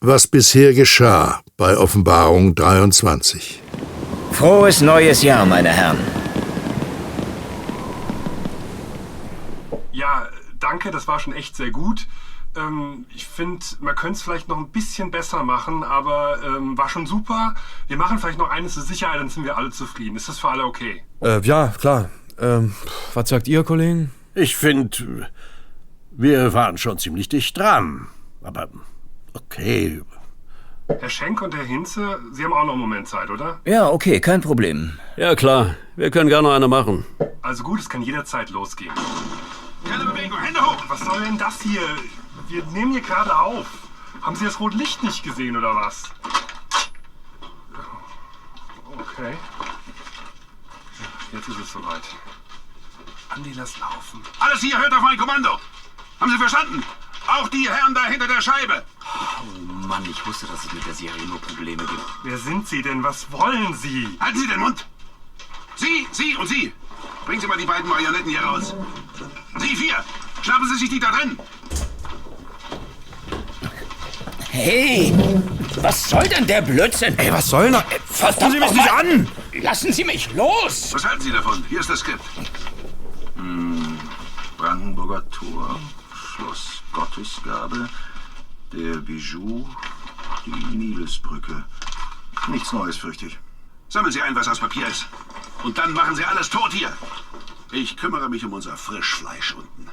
Was bisher geschah bei Offenbarung 23. Frohes neues Jahr, meine Herren. Ja, danke, das war schon echt sehr gut. Ähm, ich finde, man könnte es vielleicht noch ein bisschen besser machen, aber ähm, war schon super. Wir machen vielleicht noch eines zur Sicherheit, dann sind wir alle zufrieden. Ist das für alle okay? Äh, ja, klar. Ähm, was sagt ihr, Kollegen? Ich finde, wir waren schon ziemlich dicht dran. Aber okay. Herr Schenk und Herr Hinze, Sie haben auch noch einen Moment Zeit, oder? Ja, okay, kein Problem. Ja, klar. Wir können gerne eine machen. Also gut, es kann jederzeit losgehen. Keine Bewegung, Hände hoch! Was soll denn das hier? Wir nehmen hier gerade auf. Haben Sie das rote Licht nicht gesehen, oder was? Okay. Jetzt ist es soweit. Andi, lass laufen. Alles hier hört auf mein Kommando! Haben Sie verstanden? Auch die Herren da hinter der Scheibe! Oh Mann, ich wusste, dass es mit der Serie nur Probleme gibt. Wer sind Sie denn? Was wollen Sie? Halten Sie den Mund! Sie, Sie und Sie! Bringen Sie mal die beiden Marionetten hier raus. Sie vier! Schnappen Sie sich die da drin! Hey, was soll denn der Blödsinn? Ey, was soll noch? Fassen Sie mich nicht an! Lassen Sie mich los! Was halten Sie davon? Hier ist das Skript. Hm, Brandenburger Tor, Schloss Gottesgabe, der Bijou, die Nilesbrücke. Nichts Neues, fürchte ich. Sammeln Sie ein, was aus Papier ist. Und dann machen Sie alles tot hier. Ich kümmere mich um unser Frischfleisch unten.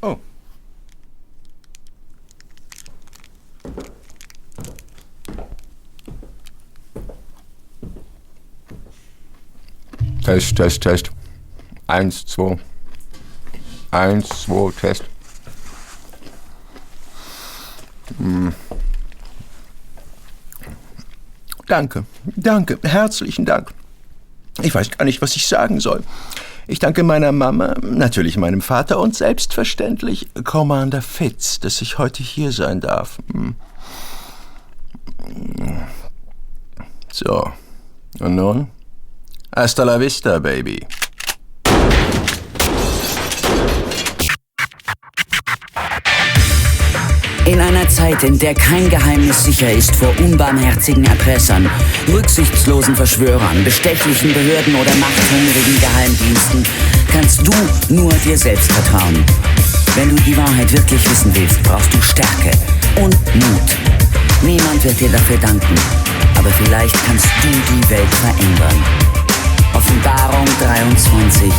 Oh. Test, Test, Test. Eins, zwei. Eins, zwei, Test. Hm. Danke, danke, herzlichen Dank. Ich weiß gar nicht, was ich sagen soll. Ich danke meiner Mama, natürlich meinem Vater und selbstverständlich Commander Fitz, dass ich heute hier sein darf. Hm. So, und nun? Hasta la vista, Baby. In einer Zeit, in der kein Geheimnis sicher ist vor unbarmherzigen Erpressern, rücksichtslosen Verschwörern, bestechlichen Behörden oder machthungrigen Geheimdiensten, kannst du nur dir selbst vertrauen. Wenn du die Wahrheit wirklich wissen willst, brauchst du Stärke und Mut. Niemand wird dir dafür danken, aber vielleicht kannst du die Welt verändern. Offenbarung 23.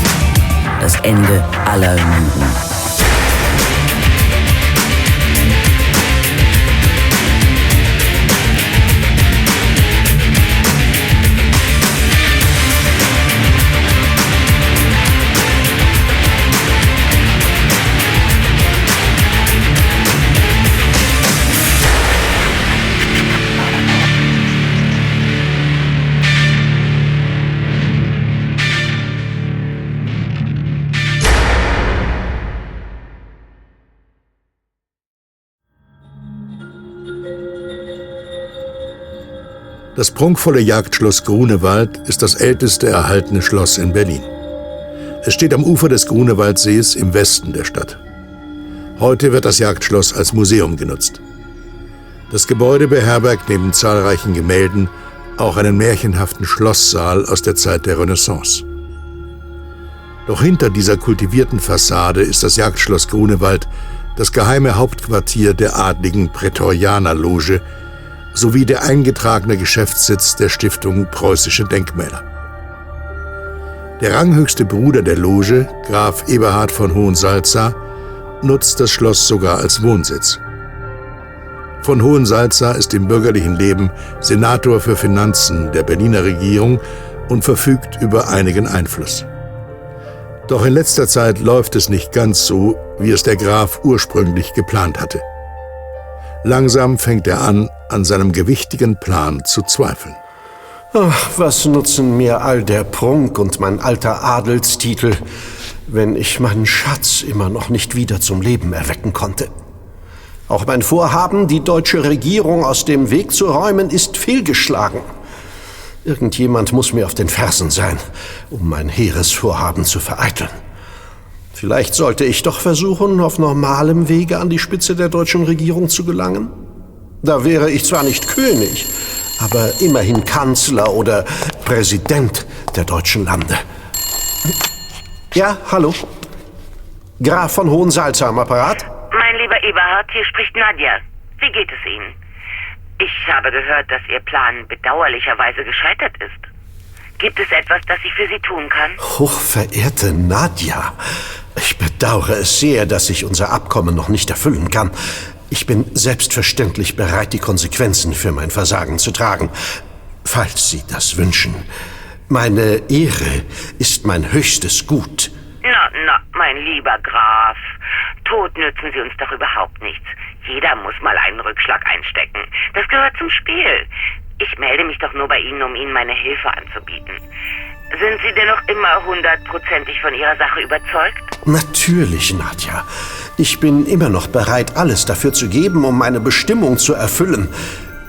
Das Ende aller Lügen. Das prunkvolle Jagdschloss Grunewald ist das älteste erhaltene Schloss in Berlin. Es steht am Ufer des Grunewaldsees im Westen der Stadt. Heute wird das Jagdschloss als Museum genutzt. Das Gebäude beherbergt neben zahlreichen Gemälden auch einen märchenhaften Schlosssaal aus der Zeit der Renaissance. Doch hinter dieser kultivierten Fassade ist das Jagdschloss Grunewald das geheime Hauptquartier der adligen Prätorianerloge, sowie der eingetragene Geschäftssitz der Stiftung Preußische Denkmäler. Der ranghöchste Bruder der Loge, Graf Eberhard von Hohensalza, nutzt das Schloss sogar als Wohnsitz. Von Hohensalza ist im bürgerlichen Leben Senator für Finanzen der Berliner Regierung und verfügt über einigen Einfluss. Doch in letzter Zeit läuft es nicht ganz so, wie es der Graf ursprünglich geplant hatte. Langsam fängt er an, an seinem gewichtigen Plan zu zweifeln. Ach, was nutzen mir all der Prunk und mein alter Adelstitel, wenn ich meinen Schatz immer noch nicht wieder zum Leben erwecken konnte? Auch mein Vorhaben, die deutsche Regierung aus dem Weg zu räumen, ist fehlgeschlagen. Irgendjemand muss mir auf den Fersen sein, um mein hehres Vorhaben zu vereiteln. Vielleicht sollte ich doch versuchen, auf normalem Wege an die Spitze der deutschen Regierung zu gelangen? Da wäre ich zwar nicht König, aber immerhin Kanzler oder Präsident der deutschen Lande. Ja, hallo? Graf von Hohensalza am Apparat? Mein lieber Eberhard, hier spricht Nadja. Wie geht es Ihnen? Ich habe gehört, dass Ihr Plan bedauerlicherweise gescheitert ist. Gibt es etwas, das ich für Sie tun kann? Hochverehrte Nadja, ich bedauere es sehr, dass ich unser Abkommen noch nicht erfüllen kann. Ich bin selbstverständlich bereit, die Konsequenzen für mein Versagen zu tragen, falls Sie das wünschen. Meine Ehre ist mein höchstes Gut. Na, na, mein lieber Graf. Tod nützen Sie uns doch überhaupt nichts. Jeder muss mal einen Rückschlag einstecken. Das gehört zum Spiel. Ich melde mich doch nur bei Ihnen, um Ihnen meine Hilfe anzubieten. Sind Sie denn noch immer hundertprozentig von Ihrer Sache überzeugt? Natürlich, Nadja. Ich bin immer noch bereit, alles dafür zu geben, um meine Bestimmung zu erfüllen.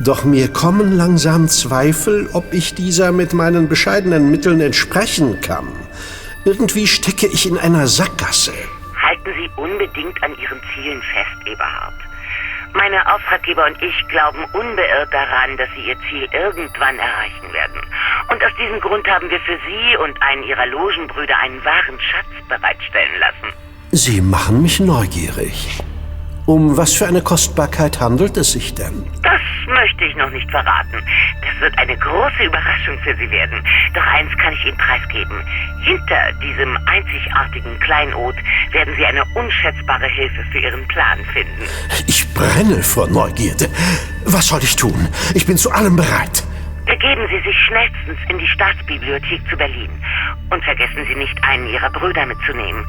Doch mir kommen langsam Zweifel, ob ich dieser mit meinen bescheidenen Mitteln entsprechen kann. Irgendwie stecke ich in einer Sackgasse. Halten Sie unbedingt an Ihren Zielen fest, Eberhard. Meine Auftraggeber und ich glauben unbeirrt daran, dass Sie Ihr Ziel irgendwann erreichen werden. Und aus diesem Grund haben wir für Sie und einen Ihrer Logenbrüder einen wahren Schatz bereitstellen lassen. Sie machen mich neugierig. Um was für eine Kostbarkeit handelt es sich denn? Das möchte ich noch nicht verraten. Das wird eine große Überraschung für Sie werden. Doch eins kann ich Ihnen preisgeben. Hinter diesem einzigartigen Kleinod werden Sie eine unschätzbare Hilfe für Ihren Plan finden. Ich brenne vor Neugierde. Was soll ich tun? Ich bin zu allem bereit. Begeben Sie sich schnellstens in die Staatsbibliothek zu Berlin. Und vergessen Sie nicht, einen Ihrer Brüder mitzunehmen.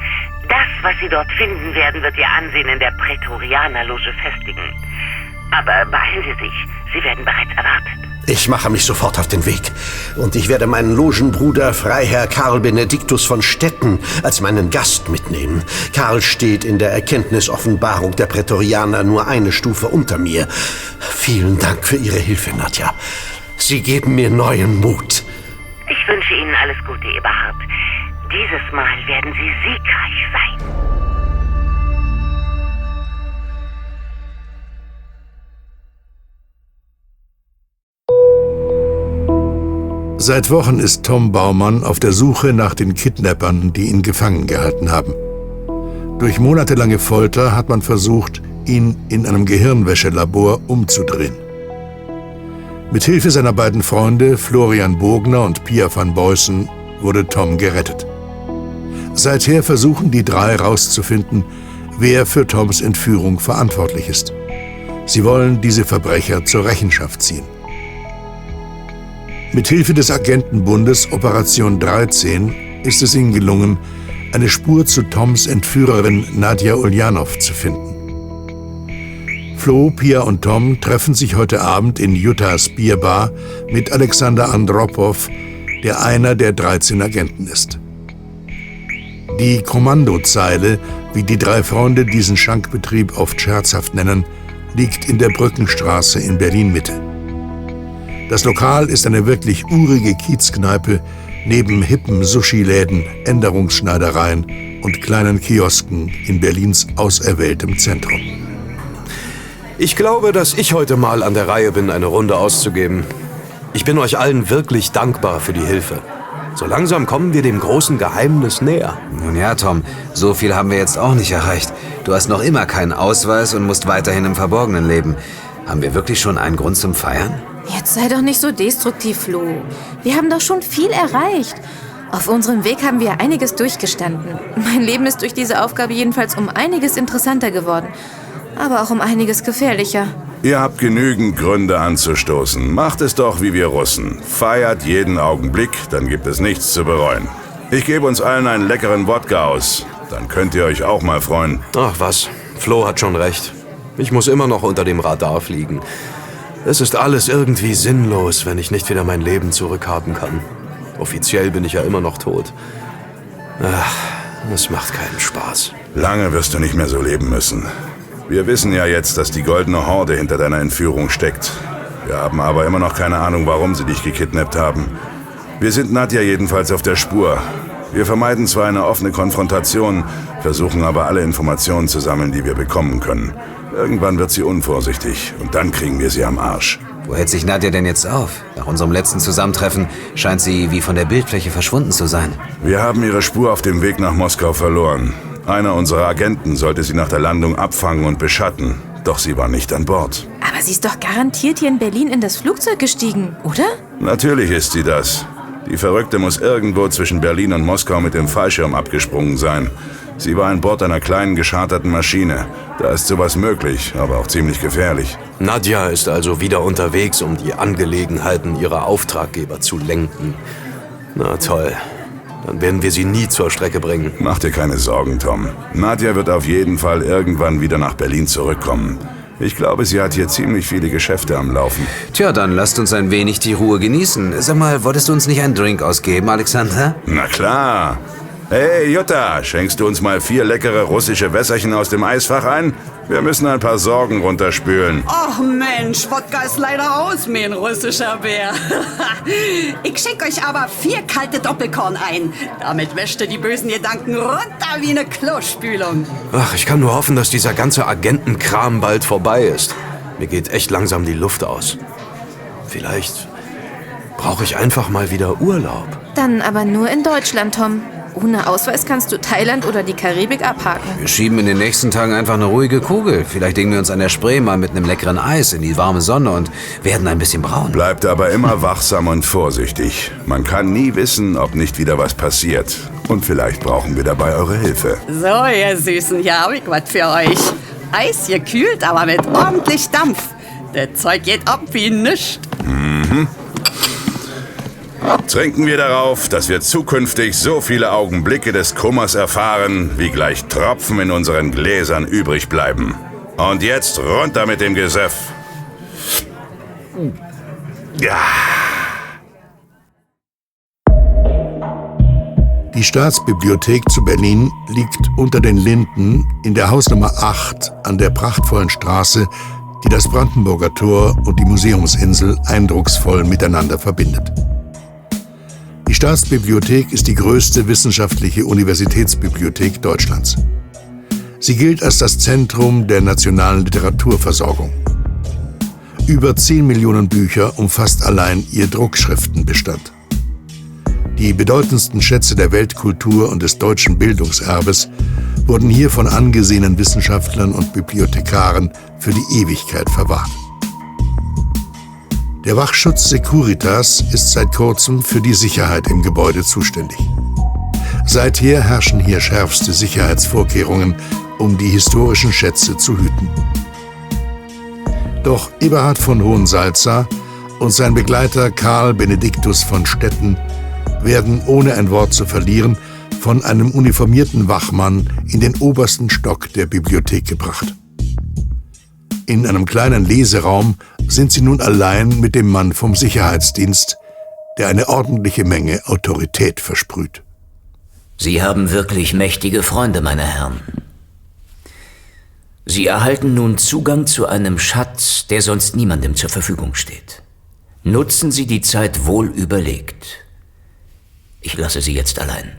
Das, was Sie dort finden werden, wird Ihr Ansehen in der Prätorianerloge festigen. Aber beeilen Sie sich, Sie werden bereits erwartet. Ich mache mich sofort auf den Weg. Und ich werde meinen Logenbruder Freiherr Karl Benediktus von Stetten als meinen Gast mitnehmen. Karl steht in der Erkenntnisoffenbarung der Prätorianer nur eine Stufe unter mir. Vielen Dank für Ihre Hilfe, Nadja. Sie geben mir neuen Mut. Ich wünsche Ihnen alles Gute, Eberhard. Dieses Mal werden Sie siegreich sein. Seit Wochen ist Tom Baumann auf der Suche nach den Kidnappern, die ihn gefangen gehalten haben. Durch monatelange Folter hat man versucht, ihn in einem Gehirnwäschelabor umzudrehen. Mit Hilfe seiner beiden Freunde Florian Bogner und Pia van Beusen wurde Tom gerettet. Seither versuchen die drei herauszufinden, wer für Toms Entführung verantwortlich ist. Sie wollen diese Verbrecher zur Rechenschaft ziehen. Mit Hilfe des Agentenbundes Operation 13 ist es ihnen gelungen, eine Spur zu Toms Entführerin Nadja Ulyanov zu finden. Flo, Pia und Tom treffen sich heute Abend in Utahs Bierbar mit Alexander Andropov, der einer der 13 Agenten ist. Die Kommandozeile, wie die drei Freunde diesen Schankbetrieb oft scherzhaft nennen, liegt in der Brückenstraße in Berlin-Mitte. Das Lokal ist eine wirklich urige Kiezkneipe neben hippen Sushi-Läden, Änderungsschneidereien und kleinen Kiosken in Berlins auserwähltem Zentrum. Ich glaube, dass ich heute mal an der Reihe bin, eine Runde auszugeben. Ich bin euch allen wirklich dankbar für die Hilfe. So langsam kommen wir dem großen Geheimnis näher. Nun ja, Tom, so viel haben wir jetzt auch nicht erreicht. Du hast noch immer keinen Ausweis und musst weiterhin im Verborgenen leben. Haben wir wirklich schon einen Grund zum Feiern? Jetzt sei doch nicht so destruktiv, Flo. Wir haben doch schon viel erreicht. Auf unserem Weg haben wir einiges durchgestanden. Mein Leben ist durch diese Aufgabe jedenfalls um einiges interessanter geworden. Aber auch um einiges gefährlicher. Ihr habt genügend Gründe anzustoßen. Macht es doch wie wir Russen. Feiert jeden Augenblick, dann gibt es nichts zu bereuen. Ich gebe uns allen einen leckeren Wodka aus. Dann könnt ihr euch auch mal freuen. Ach was, Flo hat schon recht. Ich muss immer noch unter dem Radar fliegen. Es ist alles irgendwie sinnlos, wenn ich nicht wieder mein Leben zurückhaben kann. Offiziell bin ich ja immer noch tot. Ach, es macht keinen Spaß. Lange wirst du nicht mehr so leben müssen. Wir wissen ja jetzt, dass die Goldene Horde hinter deiner Entführung steckt. Wir haben aber immer noch keine Ahnung, warum sie dich gekidnappt haben. Wir sind Nadja jedenfalls auf der Spur. Wir vermeiden zwar eine offene Konfrontation, versuchen aber alle Informationen zu sammeln, die wir bekommen können. Irgendwann wird sie unvorsichtig und dann kriegen wir sie am Arsch. Wo hält sich Nadja denn jetzt auf? Nach unserem letzten Zusammentreffen scheint sie wie von der Bildfläche verschwunden zu sein. Wir haben ihre Spur auf dem Weg nach Moskau verloren. Einer unserer Agenten sollte sie nach der Landung abfangen und beschatten. Doch sie war nicht an Bord. Aber sie ist doch garantiert hier in Berlin in das Flugzeug gestiegen, oder? Natürlich ist sie das. Die Verrückte muss irgendwo zwischen Berlin und Moskau mit dem Fallschirm abgesprungen sein. Sie war an Bord einer kleinen gescharterten Maschine. Da ist sowas möglich, aber auch ziemlich gefährlich. Nadja ist also wieder unterwegs, um die Angelegenheiten ihrer Auftraggeber zu lenken. Na toll. Dann werden wir sie nie zur Strecke bringen. Mach dir keine Sorgen, Tom. Nadja wird auf jeden Fall irgendwann wieder nach Berlin zurückkommen. Ich glaube, sie hat hier ziemlich viele Geschäfte am Laufen. Tja, dann lasst uns ein wenig die Ruhe genießen. Sag mal, wolltest du uns nicht einen Drink ausgeben, Alexander? Na klar. Hey, Jutta, schenkst du uns mal vier leckere russische Wässerchen aus dem Eisfach ein? Wir müssen ein paar Sorgen runterspülen. Ach Mensch, Wodka ist leider aus, mein russischer Bär. ich schick euch aber vier kalte Doppelkorn ein. Damit wäscht ihr die bösen Gedanken runter wie eine Klospülung. Ach, ich kann nur hoffen, dass dieser ganze Agentenkram bald vorbei ist. Mir geht echt langsam die Luft aus. Vielleicht brauche ich einfach mal wieder Urlaub. Dann aber nur in Deutschland, Tom. Ohne Ausweis kannst du Thailand oder die Karibik abhaken. Wir schieben in den nächsten Tagen einfach eine ruhige Kugel. Vielleicht legen wir uns an der Spree mal mit einem leckeren Eis in die warme Sonne und werden ein bisschen braun. Bleibt aber immer wachsam und vorsichtig. Man kann nie wissen, ob nicht wieder was passiert. Und vielleicht brauchen wir dabei eure Hilfe. So, ihr Süßen, hier hab ich was für euch. Eis gekühlt, aber mit ordentlich Dampf. Das Zeug geht ab wie nischt. Mhm. Trinken wir darauf, dass wir zukünftig so viele Augenblicke des Kummers erfahren, wie gleich Tropfen in unseren Gläsern übrig bleiben. Und jetzt runter mit dem Gesöff. Ja. Die Staatsbibliothek zu Berlin liegt unter den Linden in der Hausnummer 8 an der prachtvollen Straße, die das Brandenburger Tor und die Museumsinsel eindrucksvoll miteinander verbindet. Die Staatsbibliothek ist die größte wissenschaftliche Universitätsbibliothek Deutschlands. Sie gilt als das Zentrum der nationalen Literaturversorgung. Über 10 Millionen Bücher umfasst allein ihr Druckschriftenbestand. Die bedeutendsten Schätze der Weltkultur und des deutschen Bildungserbes wurden hier von angesehenen Wissenschaftlern und Bibliothekaren für die Ewigkeit verwahrt. Der Wachschutz Securitas ist seit kurzem für die Sicherheit im Gebäude zuständig. Seither herrschen hier schärfste Sicherheitsvorkehrungen, um die historischen Schätze zu hüten. Doch Eberhard von Hohensalza und sein Begleiter Karl Benediktus von Stetten werden ohne ein Wort zu verlieren von einem uniformierten Wachmann in den obersten Stock der Bibliothek gebracht. In einem kleinen Leseraum sind sie nun allein mit dem Mann vom Sicherheitsdienst, der eine ordentliche Menge Autorität versprüht. Sie haben wirklich mächtige Freunde, meine Herren. Sie erhalten nun Zugang zu einem Schatz, der sonst niemandem zur Verfügung steht. Nutzen Sie die Zeit wohl überlegt. Ich lasse Sie jetzt allein.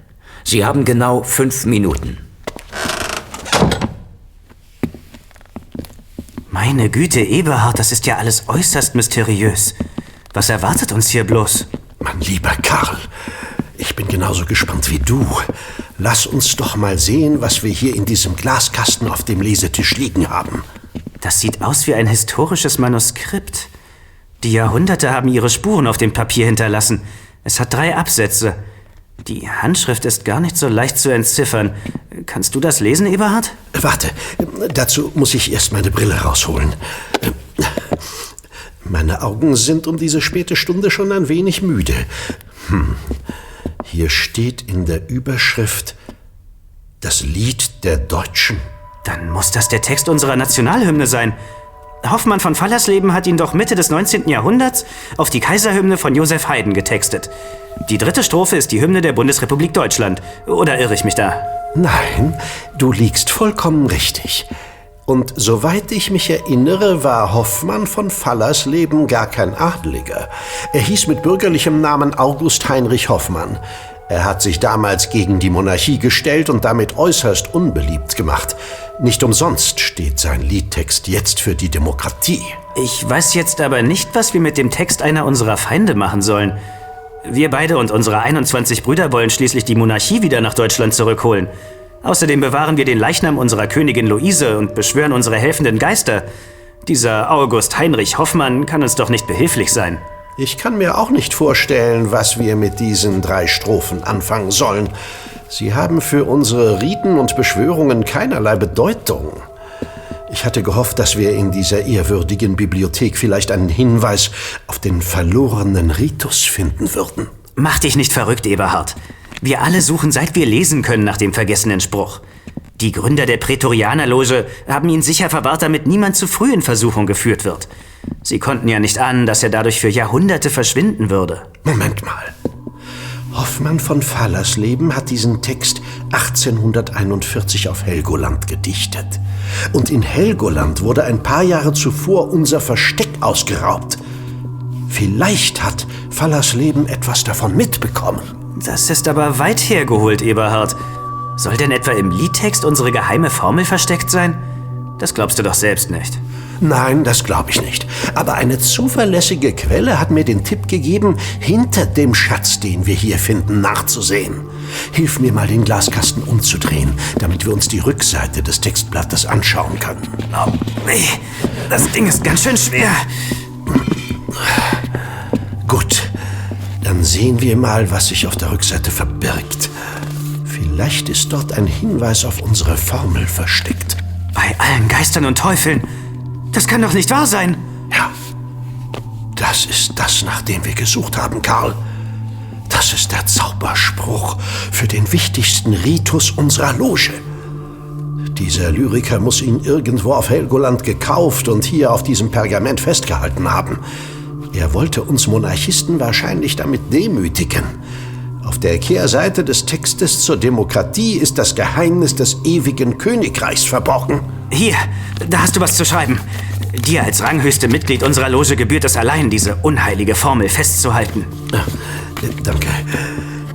Sie haben genau fünf Minuten. Meine Güte, Eberhard, das ist ja alles äußerst mysteriös. Was erwartet uns hier bloß? Mein lieber Karl, ich bin genauso gespannt wie du. Lass uns doch mal sehen, was wir hier in diesem Glaskasten auf dem Lesetisch liegen haben. Das sieht aus wie ein historisches Manuskript. Die Jahrhunderte haben ihre Spuren auf dem Papier hinterlassen. Es hat drei Absätze. Die Handschrift ist gar nicht so leicht zu entziffern. Kannst du das lesen, Eberhard? Warte, dazu muss ich erst meine Brille rausholen. Meine Augen sind um diese späte Stunde schon ein wenig müde. Hm. Hier steht in der Überschrift das Lied der Deutschen. Dann muss das der Text unserer Nationalhymne sein. Hoffmann von Fallersleben hat ihn doch Mitte des 19. Jahrhunderts auf die Kaiserhymne von Josef Haydn getextet. Die dritte Strophe ist die Hymne der Bundesrepublik Deutschland. Oder irre ich mich da? Nein, du liegst vollkommen richtig. Und soweit ich mich erinnere, war Hoffmann von Fallersleben gar kein Adliger. Er hieß mit bürgerlichem Namen August Heinrich Hoffmann. Er hat sich damals gegen die Monarchie gestellt und damit äußerst unbeliebt gemacht. Nicht umsonst steht sein Liedtext jetzt für die Demokratie. Ich weiß jetzt aber nicht, was wir mit dem Text einer unserer Feinde machen sollen. Wir beide und unsere 21 Brüder wollen schließlich die Monarchie wieder nach Deutschland zurückholen. Außerdem bewahren wir den Leichnam unserer Königin Luise und beschwören unsere helfenden Geister. Dieser August Heinrich Hoffmann kann uns doch nicht behilflich sein. Ich kann mir auch nicht vorstellen, was wir mit diesen drei Strophen anfangen sollen. Sie haben für unsere Riten und Beschwörungen keinerlei Bedeutung. Ich hatte gehofft, dass wir in dieser ehrwürdigen Bibliothek vielleicht einen Hinweis auf den verlorenen Ritus finden würden. Mach dich nicht verrückt, Eberhard. Wir alle suchen, seit wir lesen können, nach dem vergessenen Spruch. Die Gründer der Prätorianerloge haben ihn sicher verwahrt, damit niemand zu früh in Versuchung geführt wird. Sie konnten ja nicht ahnen, dass er dadurch für Jahrhunderte verschwinden würde. Moment mal. Hoffmann von Fallersleben hat diesen Text 1841 auf Helgoland gedichtet. Und in Helgoland wurde ein paar Jahre zuvor unser Versteck ausgeraubt. Vielleicht hat Fallersleben etwas davon mitbekommen. Das ist aber weit hergeholt, Eberhard. Soll denn etwa im Liedtext unsere geheime Formel versteckt sein? Das glaubst du doch selbst nicht. Nein, das glaube ich nicht. Aber eine zuverlässige Quelle hat mir den Tipp gegeben, hinter dem Schatz, den wir hier finden, nachzusehen. Hilf mir mal, den Glaskasten umzudrehen, damit wir uns die Rückseite des Textblattes anschauen können. Oh, nee, das Ding ist ganz schön schwer. Gut, dann sehen wir mal, was sich auf der Rückseite verbirgt. Vielleicht ist dort ein Hinweis auf unsere Formel versteckt. Bei allen Geistern und Teufeln. Das kann doch nicht wahr sein. Ja. Das ist das, nach dem wir gesucht haben, Karl. Das ist der Zauberspruch für den wichtigsten Ritus unserer Loge. Dieser Lyriker muss ihn irgendwo auf Helgoland gekauft und hier auf diesem Pergament festgehalten haben. Er wollte uns Monarchisten wahrscheinlich damit demütigen. Auf der Kehrseite des Textes zur Demokratie ist das Geheimnis des ewigen Königreichs verborgen. Hier, da hast du was zu schreiben. Dir als ranghöchste Mitglied unserer Loge gebührt es allein, diese unheilige Formel festzuhalten. Danke.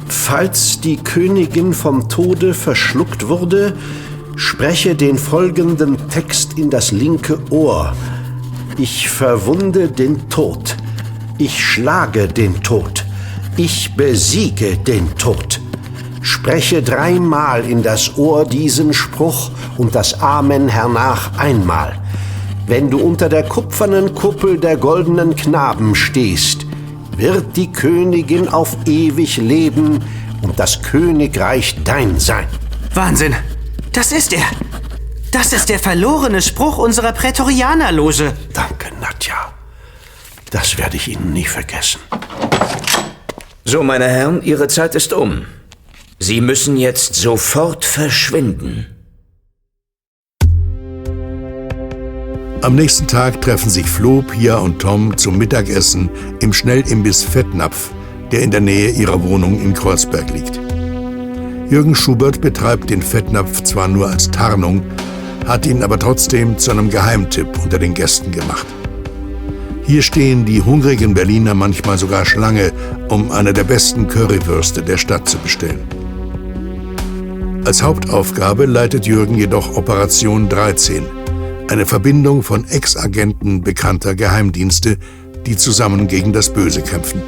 Falls die Königin vom Tode verschluckt wurde, spreche den folgenden Text in das linke Ohr. Ich verwunde den Tod. Ich schlage den Tod. Ich besiege den Tod. Spreche dreimal in das Ohr diesen Spruch und das Amen hernach einmal. Wenn du unter der kupfernen Kuppel der goldenen Knaben stehst, wird die Königin auf ewig leben und das Königreich dein sein. Wahnsinn! Das ist er! Das ist der verlorene Spruch unserer Prätorianerloge. Danke, Nadja. Das werde ich Ihnen nie vergessen. So, meine Herren, Ihre Zeit ist um. Sie müssen jetzt sofort verschwinden. Am nächsten Tag treffen sich Flo, Pia und Tom zum Mittagessen im Schnellimbiss Fettnapf, der in der Nähe ihrer Wohnung in Kreuzberg liegt. Jürgen Schubert betreibt den Fettnapf zwar nur als Tarnung, hat ihn aber trotzdem zu einem Geheimtipp unter den Gästen gemacht. Hier stehen die hungrigen Berliner manchmal sogar Schlange, um eine der besten Currywürste der Stadt zu bestellen. Als Hauptaufgabe leitet Jürgen jedoch Operation 13, eine Verbindung von Ex-Agenten bekannter Geheimdienste, die zusammen gegen das Böse kämpfen.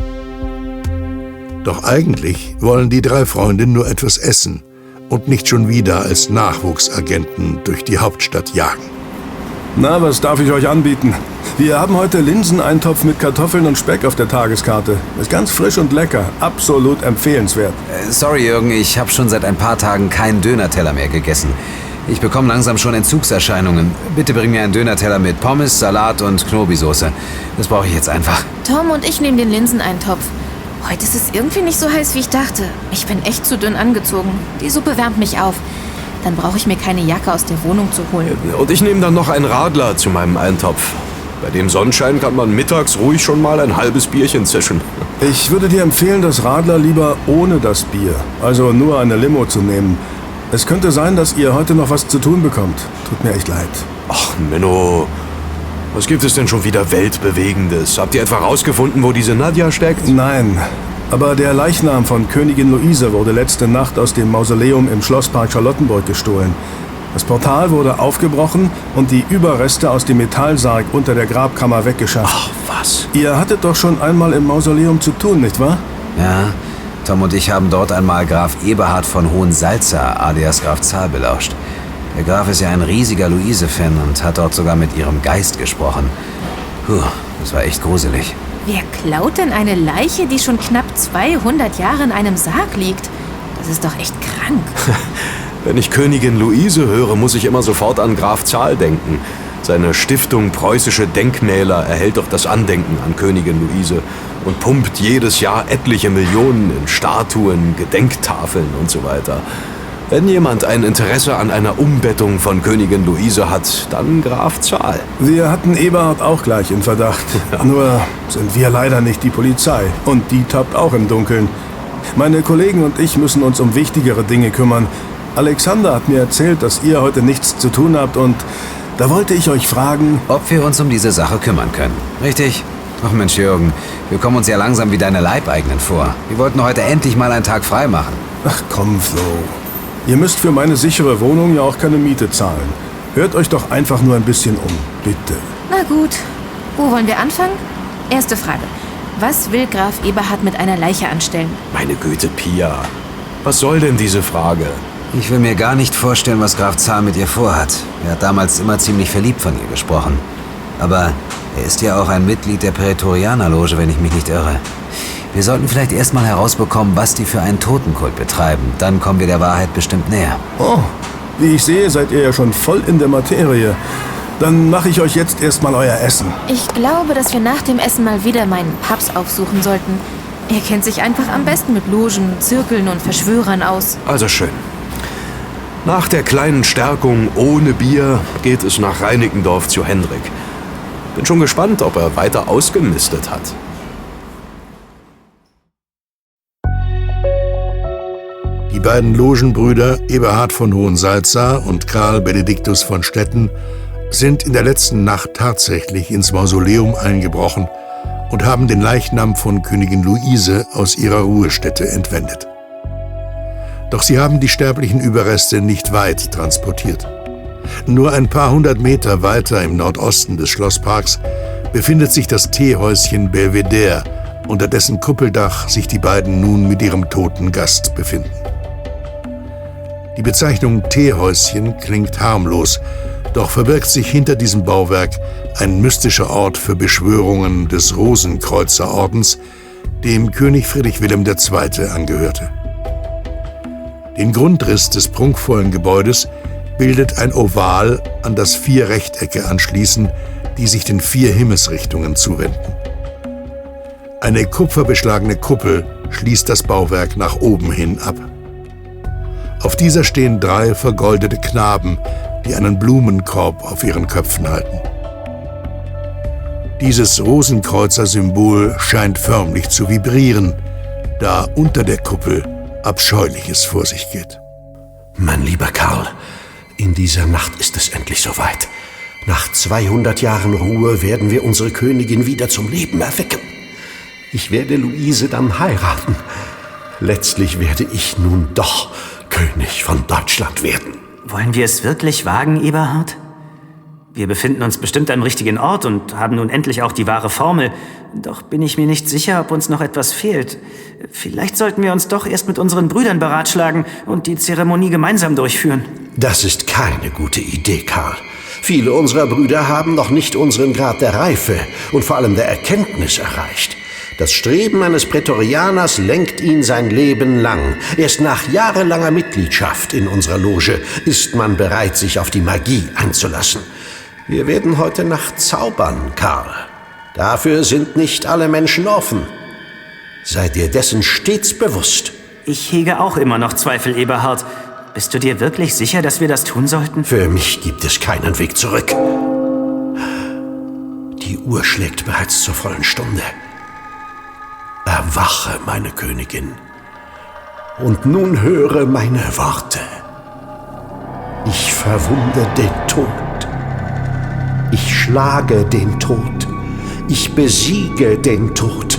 Doch eigentlich wollen die drei Freunde nur etwas essen und nicht schon wieder als Nachwuchsagenten durch die Hauptstadt jagen. Na, was darf ich euch anbieten? Wir haben heute Linseneintopf mit Kartoffeln und Speck auf der Tageskarte. Ist ganz frisch und lecker. Absolut empfehlenswert. Äh, sorry, Jürgen, ich habe schon seit ein paar Tagen keinen Dönerteller mehr gegessen. Ich bekomme langsam schon Entzugserscheinungen. Bitte bring mir einen Dönerteller mit Pommes, Salat und Knobisoße. Das brauche ich jetzt einfach. Tom und ich nehmen den Linseneintopf. Heute ist es irgendwie nicht so heiß, wie ich dachte. Ich bin echt zu dünn angezogen. Die Suppe wärmt mich auf. Dann brauche ich mir keine Jacke aus der Wohnung zu holen. Und ich nehme dann noch einen Radler zu meinem Eintopf. Bei dem Sonnenschein kann man mittags ruhig schon mal ein halbes Bierchen zischen. Ich würde dir empfehlen, das Radler lieber ohne das Bier, also nur eine Limo zu nehmen. Es könnte sein, dass ihr heute noch was zu tun bekommt. Tut mir echt leid. Ach, Menno. Was gibt es denn schon wieder Weltbewegendes? Habt ihr etwa rausgefunden, wo diese Nadja steckt? Nein. Aber der Leichnam von Königin Luise wurde letzte Nacht aus dem Mausoleum im Schlosspark Charlottenburg gestohlen. Das Portal wurde aufgebrochen und die Überreste aus dem Metallsarg unter der Grabkammer weggeschafft. Ach, was? Ihr hattet doch schon einmal im Mausoleum zu tun, nicht wahr? Ja, Tom und ich haben dort einmal Graf Eberhard von Hohensalza alias Graf Zahl belauscht. Der Graf ist ja ein riesiger Luise-Fan und hat dort sogar mit ihrem Geist gesprochen. Puh, das war echt gruselig. Wer klaut denn eine Leiche, die schon knapp 200 Jahre in einem Sarg liegt? Das ist doch echt krank. Wenn ich Königin Luise höre, muss ich immer sofort an Graf Zahl denken. Seine Stiftung Preußische Denkmäler erhält doch das Andenken an Königin Luise und pumpt jedes Jahr etliche Millionen in Statuen, Gedenktafeln und so weiter. Wenn jemand ein Interesse an einer Umbettung von Königin Luise hat, dann Graf Zahl. Wir hatten Eberhard auch gleich in Verdacht. Nur sind wir leider nicht die Polizei. Und die tappt auch im Dunkeln. Meine Kollegen und ich müssen uns um wichtigere Dinge kümmern. Alexander hat mir erzählt, dass ihr heute nichts zu tun habt und da wollte ich euch fragen, ob wir uns um diese Sache kümmern können. Richtig? Ach Mensch, Jürgen, wir kommen uns ja langsam wie deine Leibeigenen vor. Wir wollten heute endlich mal einen Tag frei machen. Ach komm, Flo. Ihr müsst für meine sichere Wohnung ja auch keine Miete zahlen. Hört euch doch einfach nur ein bisschen um, bitte. Na gut. Wo wollen wir anfangen? Erste Frage. Was will Graf Eberhard mit einer Leiche anstellen? Meine Güte, Pia. Was soll denn diese Frage? Ich will mir gar nicht vorstellen, was Graf Zahl mit ihr vorhat. Er hat damals immer ziemlich verliebt von ihr gesprochen. Aber er ist ja auch ein Mitglied der Prätorianerloge, wenn ich mich nicht irre. Wir sollten vielleicht erstmal herausbekommen, was die für einen Totenkult betreiben. Dann kommen wir der Wahrheit bestimmt näher. Oh, wie ich sehe, seid ihr ja schon voll in der Materie. Dann mache ich euch jetzt erstmal euer Essen. Ich glaube, dass wir nach dem Essen mal wieder meinen Paps aufsuchen sollten. Er kennt sich einfach am besten mit Logen, Zirkeln und Verschwörern aus. Also schön. Nach der kleinen Stärkung ohne Bier geht es nach Reinickendorf zu Henrik. Bin schon gespannt, ob er weiter ausgemistet hat. Beiden Logenbrüder Eberhard von Hohensalza und Karl Benediktus von Stetten sind in der letzten Nacht tatsächlich ins Mausoleum eingebrochen und haben den Leichnam von Königin Luise aus ihrer Ruhestätte entwendet. Doch sie haben die sterblichen Überreste nicht weit transportiert. Nur ein paar hundert Meter weiter im Nordosten des Schlossparks befindet sich das Teehäuschen Belvedere, unter dessen Kuppeldach sich die beiden nun mit ihrem toten Gast befinden. Die Bezeichnung Teehäuschen klingt harmlos, doch verbirgt sich hinter diesem Bauwerk ein mystischer Ort für Beschwörungen des Rosenkreuzerordens, dem König Friedrich Wilhelm II. angehörte. Den Grundriss des prunkvollen Gebäudes bildet ein Oval, an das vier Rechtecke anschließen, die sich den vier Himmelsrichtungen zuwenden. Eine kupferbeschlagene Kuppel schließt das Bauwerk nach oben hin ab. Auf dieser stehen drei vergoldete Knaben, die einen Blumenkorb auf ihren Köpfen halten. Dieses Rosenkreuzer-Symbol scheint förmlich zu vibrieren, da unter der Kuppel Abscheuliches vor sich geht. Mein lieber Karl, in dieser Nacht ist es endlich soweit. Nach 200 Jahren Ruhe werden wir unsere Königin wieder zum Leben erwecken. Ich werde Luise dann heiraten. Letztlich werde ich nun doch König von Deutschland werden. Wollen wir es wirklich wagen, Eberhard? Wir befinden uns bestimmt am richtigen Ort und haben nun endlich auch die wahre Formel. Doch bin ich mir nicht sicher, ob uns noch etwas fehlt. Vielleicht sollten wir uns doch erst mit unseren Brüdern beratschlagen und die Zeremonie gemeinsam durchführen. Das ist keine gute Idee, Karl. Viele unserer Brüder haben noch nicht unseren Grad der Reife und vor allem der Erkenntnis erreicht. Das Streben eines Prätorianers lenkt ihn sein Leben lang. Erst nach jahrelanger Mitgliedschaft in unserer Loge ist man bereit, sich auf die Magie einzulassen. Wir werden heute Nacht zaubern, Karl. Dafür sind nicht alle Menschen offen. Sei dir dessen stets bewusst. Ich hege auch immer noch Zweifel, Eberhard. Bist du dir wirklich sicher, dass wir das tun sollten? Für mich gibt es keinen Weg zurück. Die Uhr schlägt bereits zur vollen Stunde. Erwache, meine Königin. Und nun höre meine Worte. Ich verwunde den Tod schlage den Tod. Ich besiege den Tod.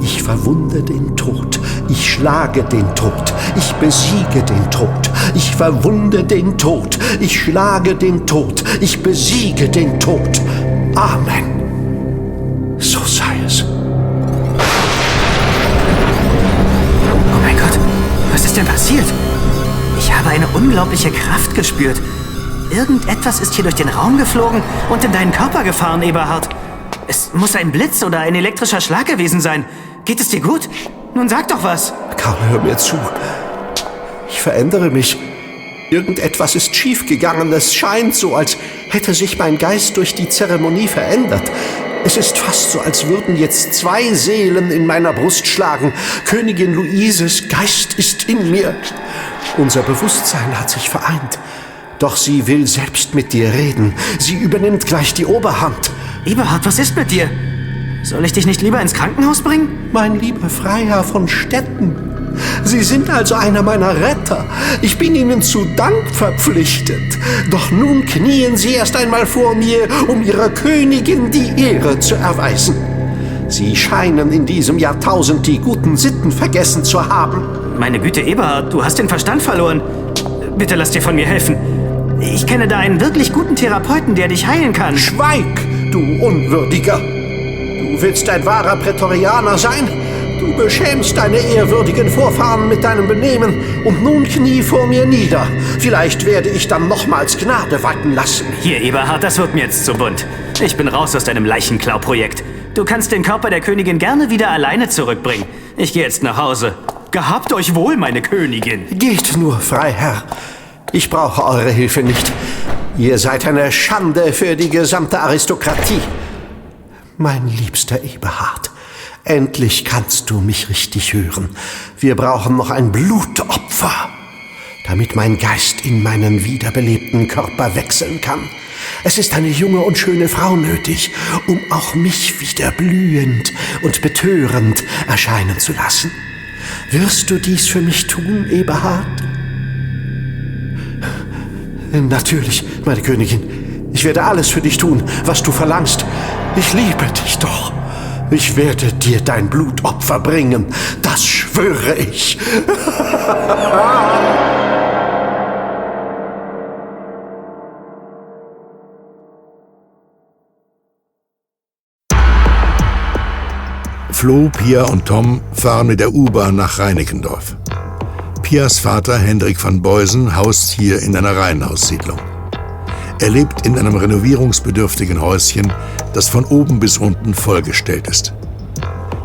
Ich verwunde den Tod. Ich schlage den Tod. Ich besiege den Tod. Ich verwunde den Tod. Ich schlage den Tod. Ich besiege den Tod. Amen. Ist denn passiert? Ich habe eine unglaubliche Kraft gespürt. Irgendetwas ist hier durch den Raum geflogen und in deinen Körper gefahren, Eberhard. Es muss ein Blitz oder ein elektrischer Schlag gewesen sein. Geht es dir gut? Nun sag doch was. Karl, hör mir zu. Ich verändere mich. Irgendetwas ist schiefgegangen. Es scheint so, als hätte sich mein Geist durch die Zeremonie verändert. Es ist fast so, als würden jetzt zwei Seelen in meiner Brust schlagen. Königin Luises Geist ist in mir. Unser Bewusstsein hat sich vereint. Doch sie will selbst mit dir reden. Sie übernimmt gleich die Oberhand. Eberhard, was ist mit dir? Soll ich dich nicht lieber ins Krankenhaus bringen? Mein lieber Freiherr von Stetten, Sie sind also einer meiner Retter. Ich bin Ihnen zu Dank verpflichtet. Doch nun knien Sie erst einmal vor mir, um Ihrer Königin die Ehre zu erweisen. Sie scheinen in diesem Jahrtausend die guten Sitten vergessen zu haben. Meine Güte, Eberhard, du hast den Verstand verloren. Bitte lass dir von mir helfen. Ich kenne da einen wirklich guten Therapeuten, der dich heilen kann. Schweig, du Unwürdiger! Du willst ein wahrer Prätorianer sein? Du beschämst deine ehrwürdigen Vorfahren mit deinem Benehmen und nun knie vor mir nieder. Vielleicht werde ich dann nochmals Gnade walten lassen. Hier, Eberhard, das wird mir jetzt zu bunt. Ich bin raus aus deinem Leichenklau-Projekt. Du kannst den Körper der Königin gerne wieder alleine zurückbringen. Ich gehe jetzt nach Hause. Gehabt euch wohl, meine Königin. Geht nur, Freiherr. Ich brauche eure Hilfe nicht. Ihr seid eine Schande für die gesamte Aristokratie. Mein liebster Eberhard, endlich kannst du mich richtig hören. Wir brauchen noch ein Blutopfer, damit mein Geist in meinen wiederbelebten Körper wechseln kann. Es ist eine junge und schöne Frau nötig, um auch mich wieder blühend und betörend erscheinen zu lassen. Wirst du dies für mich tun, Eberhard? Natürlich, meine Königin. Ich werde alles für dich tun, was du verlangst. Ich liebe dich doch. Ich werde dir dein Blutopfer bringen. Das schwöre ich. Flo, Pia und Tom fahren mit der U-Bahn nach Reinickendorf. Pias Vater Hendrik van Beusen haust hier in einer Reihenhaussiedlung. Er lebt in einem renovierungsbedürftigen Häuschen, das von oben bis unten vollgestellt ist.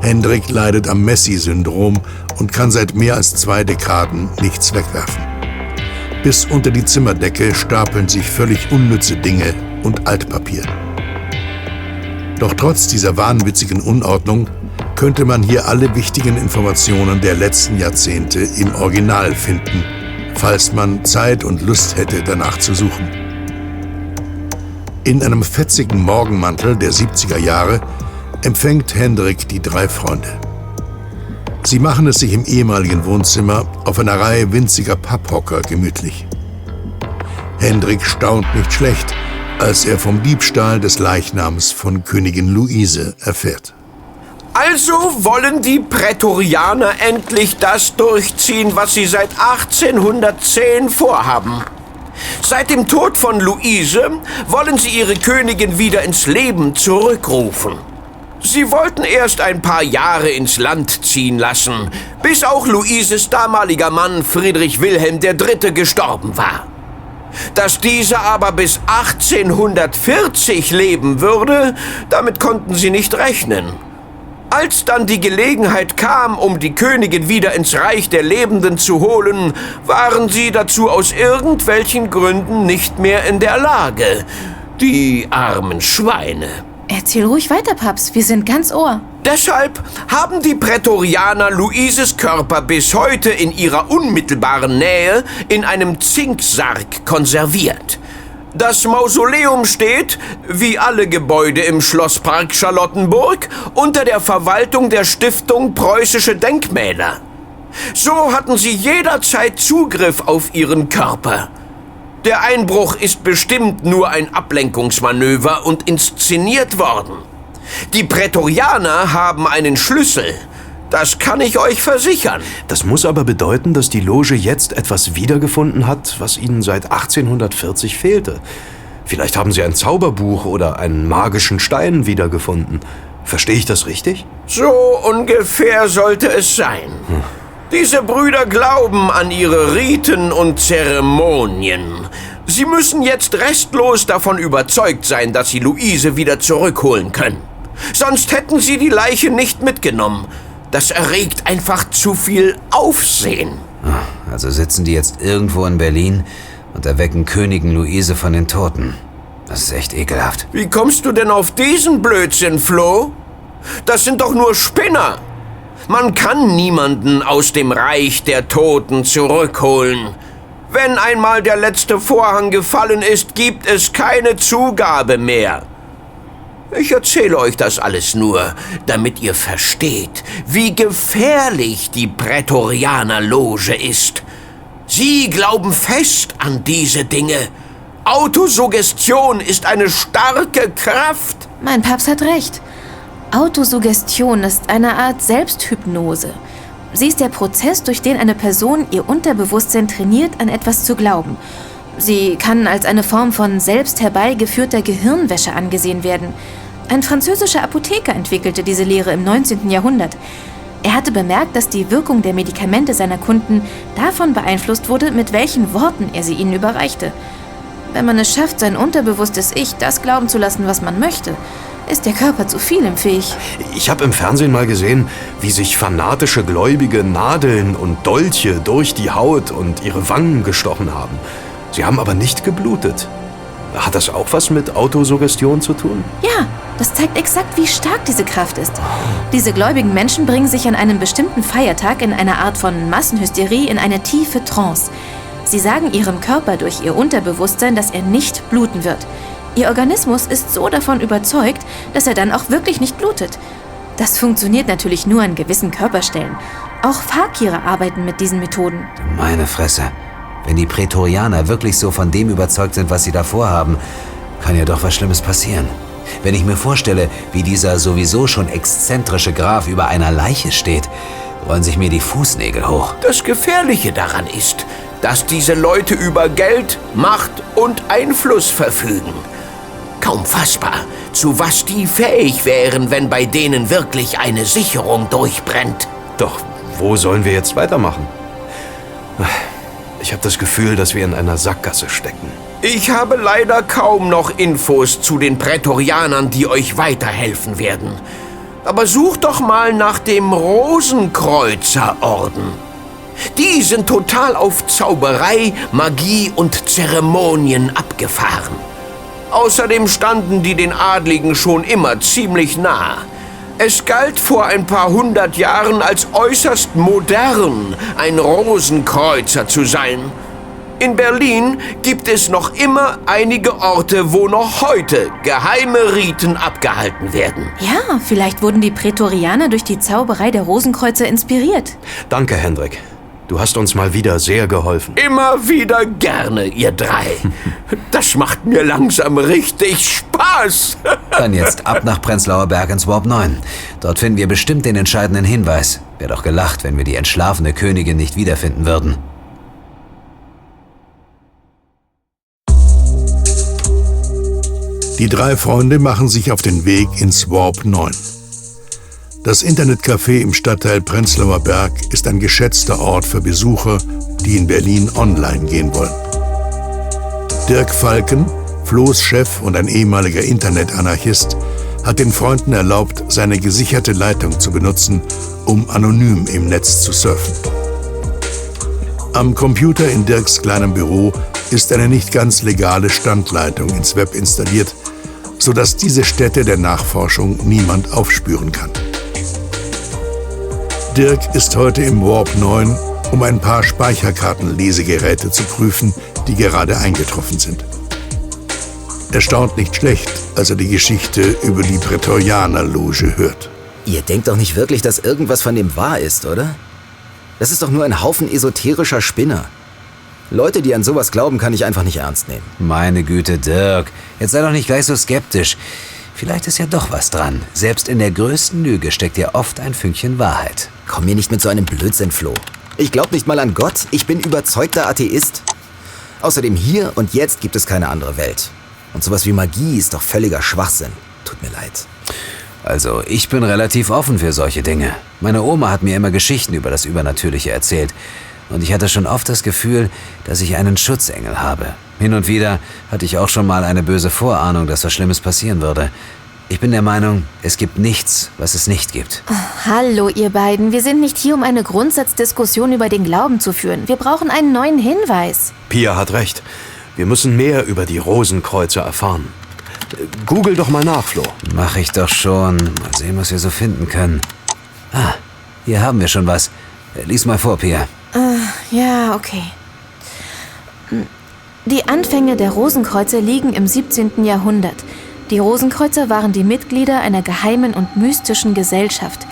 Hendrik leidet am Messi-Syndrom und kann seit mehr als zwei Dekaden nichts wegwerfen. Bis unter die Zimmerdecke stapeln sich völlig unnütze Dinge und Altpapier. Doch trotz dieser wahnwitzigen Unordnung könnte man hier alle wichtigen Informationen der letzten Jahrzehnte im Original finden, falls man Zeit und Lust hätte, danach zu suchen. In einem fetzigen Morgenmantel der 70er Jahre empfängt Hendrik die drei Freunde. Sie machen es sich im ehemaligen Wohnzimmer auf einer Reihe winziger Papphocker gemütlich. Hendrik staunt nicht schlecht, als er vom Diebstahl des Leichnams von Königin Luise erfährt. Also wollen die Prätorianer endlich das durchziehen, was sie seit 1810 vorhaben. Seit dem Tod von Luise wollen sie ihre Königin wieder ins Leben zurückrufen. Sie wollten erst ein paar Jahre ins Land ziehen lassen, bis auch Luises damaliger Mann Friedrich Wilhelm III. gestorben war. Dass dieser aber bis 1840 leben würde, damit konnten sie nicht rechnen. Als dann die Gelegenheit kam, um die Königin wieder ins Reich der Lebenden zu holen, waren sie dazu aus irgendwelchen Gründen nicht mehr in der Lage. Die armen Schweine. Erzähl ruhig weiter, Paps. Wir sind ganz Ohr. Deshalb haben die Prätorianer Luises Körper bis heute in ihrer unmittelbaren Nähe in einem Zinksarg konserviert. Das Mausoleum steht, wie alle Gebäude im Schlosspark Charlottenburg, unter der Verwaltung der Stiftung Preußische Denkmäler. So hatten sie jederzeit Zugriff auf ihren Körper. Der Einbruch ist bestimmt nur ein Ablenkungsmanöver und inszeniert worden. Die Prätorianer haben einen Schlüssel. Das kann ich euch versichern. Das muss aber bedeuten, dass die Loge jetzt etwas wiedergefunden hat, was ihnen seit 1840 fehlte. Vielleicht haben sie ein Zauberbuch oder einen magischen Stein wiedergefunden. Verstehe ich das richtig? So ungefähr sollte es sein. Diese Brüder glauben an ihre Riten und Zeremonien. Sie müssen jetzt restlos davon überzeugt sein, dass sie Luise wieder zurückholen können. Sonst hätten sie die Leiche nicht mitgenommen. Das erregt einfach zu viel Aufsehen. Also sitzen die jetzt irgendwo in Berlin und erwecken Königin Luise von den Toten. Das ist echt ekelhaft. Wie kommst du denn auf diesen Blödsinn, Flo? Das sind doch nur Spinner. Man kann niemanden aus dem Reich der Toten zurückholen. Wenn einmal der letzte Vorhang gefallen ist, gibt es keine Zugabe mehr. Ich erzähle euch das alles nur, damit ihr versteht, wie gefährlich die Prätorianerloge ist. Sie glauben fest an diese Dinge. Autosuggestion ist eine starke Kraft. Mein Papst hat recht. Autosuggestion ist eine Art Selbsthypnose. Sie ist der Prozess, durch den eine Person ihr Unterbewusstsein trainiert, an etwas zu glauben. Sie kann als eine Form von selbst herbeigeführter Gehirnwäsche angesehen werden. Ein französischer Apotheker entwickelte diese Lehre im 19. Jahrhundert. Er hatte bemerkt, dass die Wirkung der Medikamente seiner Kunden davon beeinflusst wurde, mit welchen Worten er sie ihnen überreichte. Wenn man es schafft, sein unterbewusstes Ich das glauben zu lassen, was man möchte, ist der Körper zu vielem fähig. Ich habe im Fernsehen mal gesehen, wie sich fanatische Gläubige Nadeln und Dolche durch die Haut und ihre Wangen gestochen haben. Sie haben aber nicht geblutet. Hat das auch was mit Autosuggestion zu tun? Ja, das zeigt exakt, wie stark diese Kraft ist. Diese gläubigen Menschen bringen sich an einem bestimmten Feiertag in einer Art von Massenhysterie in eine tiefe Trance. Sie sagen ihrem Körper durch ihr Unterbewusstsein, dass er nicht bluten wird. Ihr Organismus ist so davon überzeugt, dass er dann auch wirklich nicht blutet. Das funktioniert natürlich nur an gewissen Körperstellen. Auch Fakire arbeiten mit diesen Methoden. Meine Fresse. Wenn die Prätorianer wirklich so von dem überzeugt sind, was sie da vorhaben, kann ja doch was Schlimmes passieren. Wenn ich mir vorstelle, wie dieser sowieso schon exzentrische Graf über einer Leiche steht, rollen sich mir die Fußnägel hoch. Das Gefährliche daran ist, dass diese Leute über Geld, Macht und Einfluss verfügen. Kaum fassbar, zu was die fähig wären, wenn bei denen wirklich eine Sicherung durchbrennt. Doch wo sollen wir jetzt weitermachen? Ich habe das Gefühl, dass wir in einer Sackgasse stecken. Ich habe leider kaum noch Infos zu den Prätorianern, die euch weiterhelfen werden. Aber sucht doch mal nach dem Rosenkreuzerorden. Die sind total auf Zauberei, Magie und Zeremonien abgefahren. Außerdem standen die den Adligen schon immer ziemlich nah. Es galt vor ein paar hundert Jahren als äußerst modern, ein Rosenkreuzer zu sein. In Berlin gibt es noch immer einige Orte, wo noch heute geheime Riten abgehalten werden. Ja, vielleicht wurden die Prätorianer durch die Zauberei der Rosenkreuzer inspiriert. Danke, Hendrik. Du hast uns mal wieder sehr geholfen. Immer wieder gerne, ihr drei. Das macht mir langsam richtig Spaß. Dann jetzt ab nach Prenzlauer Berg ins Warp 9. Dort finden wir bestimmt den entscheidenden Hinweis. Wäre doch gelacht, wenn wir die entschlafene Königin nicht wiederfinden würden. Die drei Freunde machen sich auf den Weg ins Warp 9. Das Internetcafé im Stadtteil Prenzlauer Berg ist ein geschätzter Ort für Besucher, die in Berlin online gehen wollen. Dirk Falken, Flo's Chef und ein ehemaliger Internetanarchist, hat den Freunden erlaubt, seine gesicherte Leitung zu benutzen, um anonym im Netz zu surfen. Am Computer in Dirks kleinem Büro ist eine nicht ganz legale Standleitung ins Web installiert, sodass diese Stätte der Nachforschung niemand aufspüren kann. Dirk ist heute im Warp 9, um ein paar Speicherkartenlesegeräte zu prüfen, die gerade eingetroffen sind. Er staunt nicht schlecht, als er die Geschichte über die Prätorianerloge hört. Ihr denkt doch nicht wirklich, dass irgendwas von dem wahr ist, oder? Das ist doch nur ein Haufen esoterischer Spinner. Leute, die an sowas glauben, kann ich einfach nicht ernst nehmen. Meine Güte, Dirk, jetzt sei doch nicht gleich so skeptisch. Vielleicht ist ja doch was dran. Selbst in der größten Lüge steckt ja oft ein Fünkchen Wahrheit. Komm mir nicht mit so einem Blödsinn, Flo. Ich glaube nicht mal an Gott, ich bin überzeugter Atheist. Außerdem hier und jetzt gibt es keine andere Welt. Und sowas wie Magie ist doch völliger Schwachsinn. Tut mir leid. Also, ich bin relativ offen für solche Dinge. Meine Oma hat mir immer Geschichten über das Übernatürliche erzählt. Und ich hatte schon oft das Gefühl, dass ich einen Schutzengel habe. Hin und wieder hatte ich auch schon mal eine böse Vorahnung, dass was Schlimmes passieren würde. Ich bin der Meinung, es gibt nichts, was es nicht gibt. Oh, hallo, ihr beiden. Wir sind nicht hier, um eine Grundsatzdiskussion über den Glauben zu führen. Wir brauchen einen neuen Hinweis. Pia hat recht. Wir müssen mehr über die Rosenkreuze erfahren. Google doch mal nach, Flo. Mach ich doch schon. Mal sehen, was wir so finden können. Ah, hier haben wir schon was. Lies mal vor, Pia. Uh, ja, okay. Die Anfänge der Rosenkreuzer liegen im 17. Jahrhundert. Die Rosenkreuzer waren die Mitglieder einer geheimen und mystischen Gesellschaft.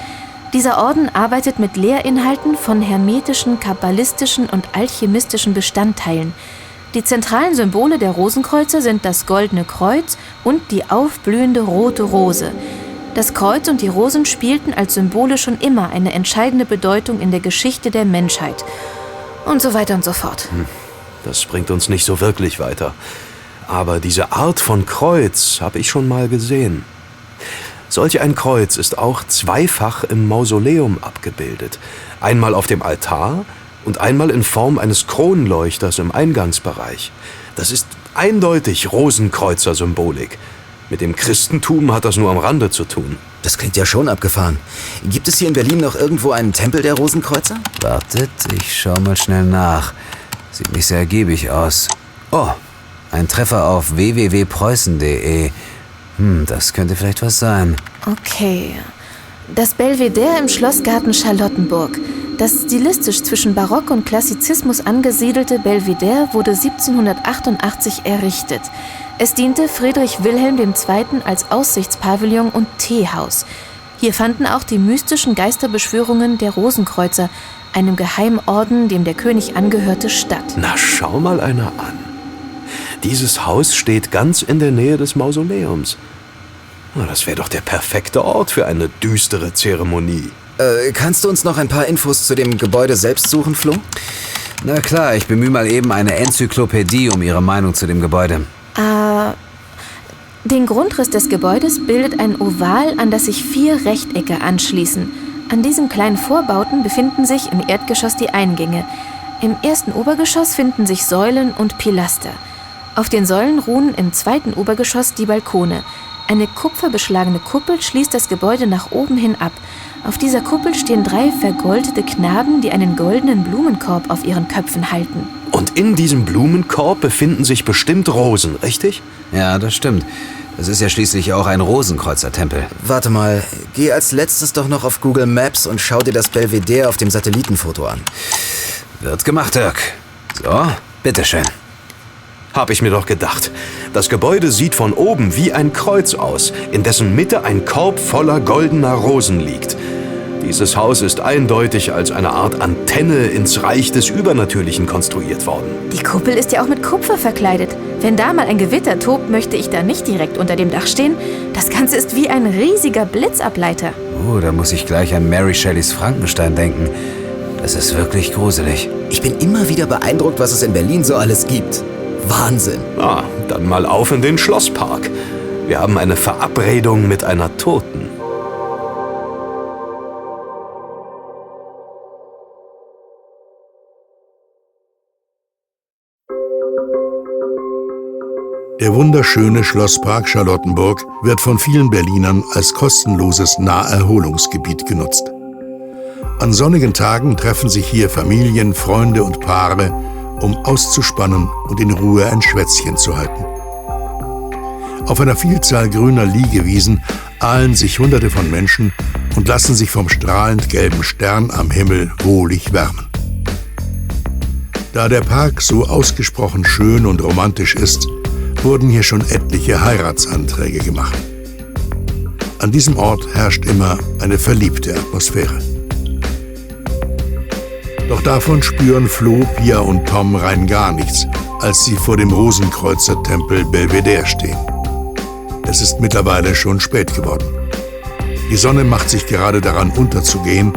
Dieser Orden arbeitet mit Lehrinhalten von hermetischen, kabbalistischen und alchemistischen Bestandteilen. Die zentralen Symbole der Rosenkreuzer sind das goldene Kreuz und die aufblühende rote Rose. Das Kreuz und die Rosen spielten als Symbole schon immer eine entscheidende Bedeutung in der Geschichte der Menschheit. Und so weiter und so fort. Hm, das bringt uns nicht so wirklich weiter. Aber diese Art von Kreuz habe ich schon mal gesehen. Solch ein Kreuz ist auch zweifach im Mausoleum abgebildet. Einmal auf dem Altar und einmal in Form eines Kronleuchters im Eingangsbereich. Das ist eindeutig Rosenkreuzer-Symbolik. Mit dem Christentum hat das nur am Rande zu tun. Das klingt ja schon abgefahren. Gibt es hier in Berlin noch irgendwo einen Tempel der Rosenkreuzer? Wartet, ich schau mal schnell nach. Sieht nicht sehr ergiebig aus. Oh, ein Treffer auf www.preußen.de. Hm, das könnte vielleicht was sein. Okay. Das Belvedere im Schlossgarten Charlottenburg. Das stilistisch zwischen Barock und Klassizismus angesiedelte Belvedere wurde 1788 errichtet. Es diente Friedrich Wilhelm II. als Aussichtspavillon und Teehaus. Hier fanden auch die mystischen Geisterbeschwörungen der Rosenkreuzer, einem Geheimorden, dem der König angehörte, statt. Na, schau mal einer an. Dieses Haus steht ganz in der Nähe des Mausoleums. Das wäre doch der perfekte Ort für eine düstere Zeremonie. Äh, kannst du uns noch ein paar Infos zu dem Gebäude selbst suchen, Flo? Na klar, ich bemühe mal eben eine Enzyklopädie um ihre Meinung zu dem Gebäude. Äh, den Grundriss des Gebäudes bildet ein Oval, an das sich vier Rechtecke anschließen. An diesen kleinen Vorbauten befinden sich im Erdgeschoss die Eingänge. Im ersten Obergeschoss finden sich Säulen und Pilaster. Auf den Säulen ruhen im zweiten Obergeschoss die Balkone. Eine kupferbeschlagene Kuppel schließt das Gebäude nach oben hin ab. Auf dieser Kuppel stehen drei vergoldete Knaben, die einen goldenen Blumenkorb auf ihren Köpfen halten. Und in diesem Blumenkorb befinden sich bestimmt Rosen, richtig? Ja, das stimmt. Das ist ja schließlich auch ein Rosenkreuzertempel. Warte mal, geh als letztes doch noch auf Google Maps und schau dir das Belvedere auf dem Satellitenfoto an. Wird gemacht, Dirk. So, bitteschön. Hab ich mir doch gedacht. Das Gebäude sieht von oben wie ein Kreuz aus, in dessen Mitte ein Korb voller goldener Rosen liegt. Dieses Haus ist eindeutig als eine Art Antenne ins Reich des Übernatürlichen konstruiert worden. Die Kuppel ist ja auch mit Kupfer verkleidet. Wenn da mal ein Gewitter tobt, möchte ich da nicht direkt unter dem Dach stehen. Das Ganze ist wie ein riesiger Blitzableiter. Oh, da muss ich gleich an Mary Shelleys Frankenstein denken. Das ist wirklich gruselig. Ich bin immer wieder beeindruckt, was es in Berlin so alles gibt. Wahnsinn. Ah, dann mal auf in den Schlosspark. Wir haben eine Verabredung mit einer Toten. Der wunderschöne Schlosspark Charlottenburg wird von vielen Berlinern als kostenloses Naherholungsgebiet genutzt. An sonnigen Tagen treffen sich hier Familien, Freunde und Paare, um auszuspannen und in Ruhe ein Schwätzchen zu halten. Auf einer Vielzahl grüner Liegewiesen ahlen sich Hunderte von Menschen und lassen sich vom strahlend gelben Stern am Himmel wohlig wärmen. Da der Park so ausgesprochen schön und romantisch ist, wurden hier schon etliche Heiratsanträge gemacht. An diesem Ort herrscht immer eine verliebte Atmosphäre. Doch davon spüren Flo, Pia und Tom rein gar nichts, als sie vor dem Rosenkreuzer-Tempel Belvedere stehen. Es ist mittlerweile schon spät geworden. Die Sonne macht sich gerade daran unterzugehen,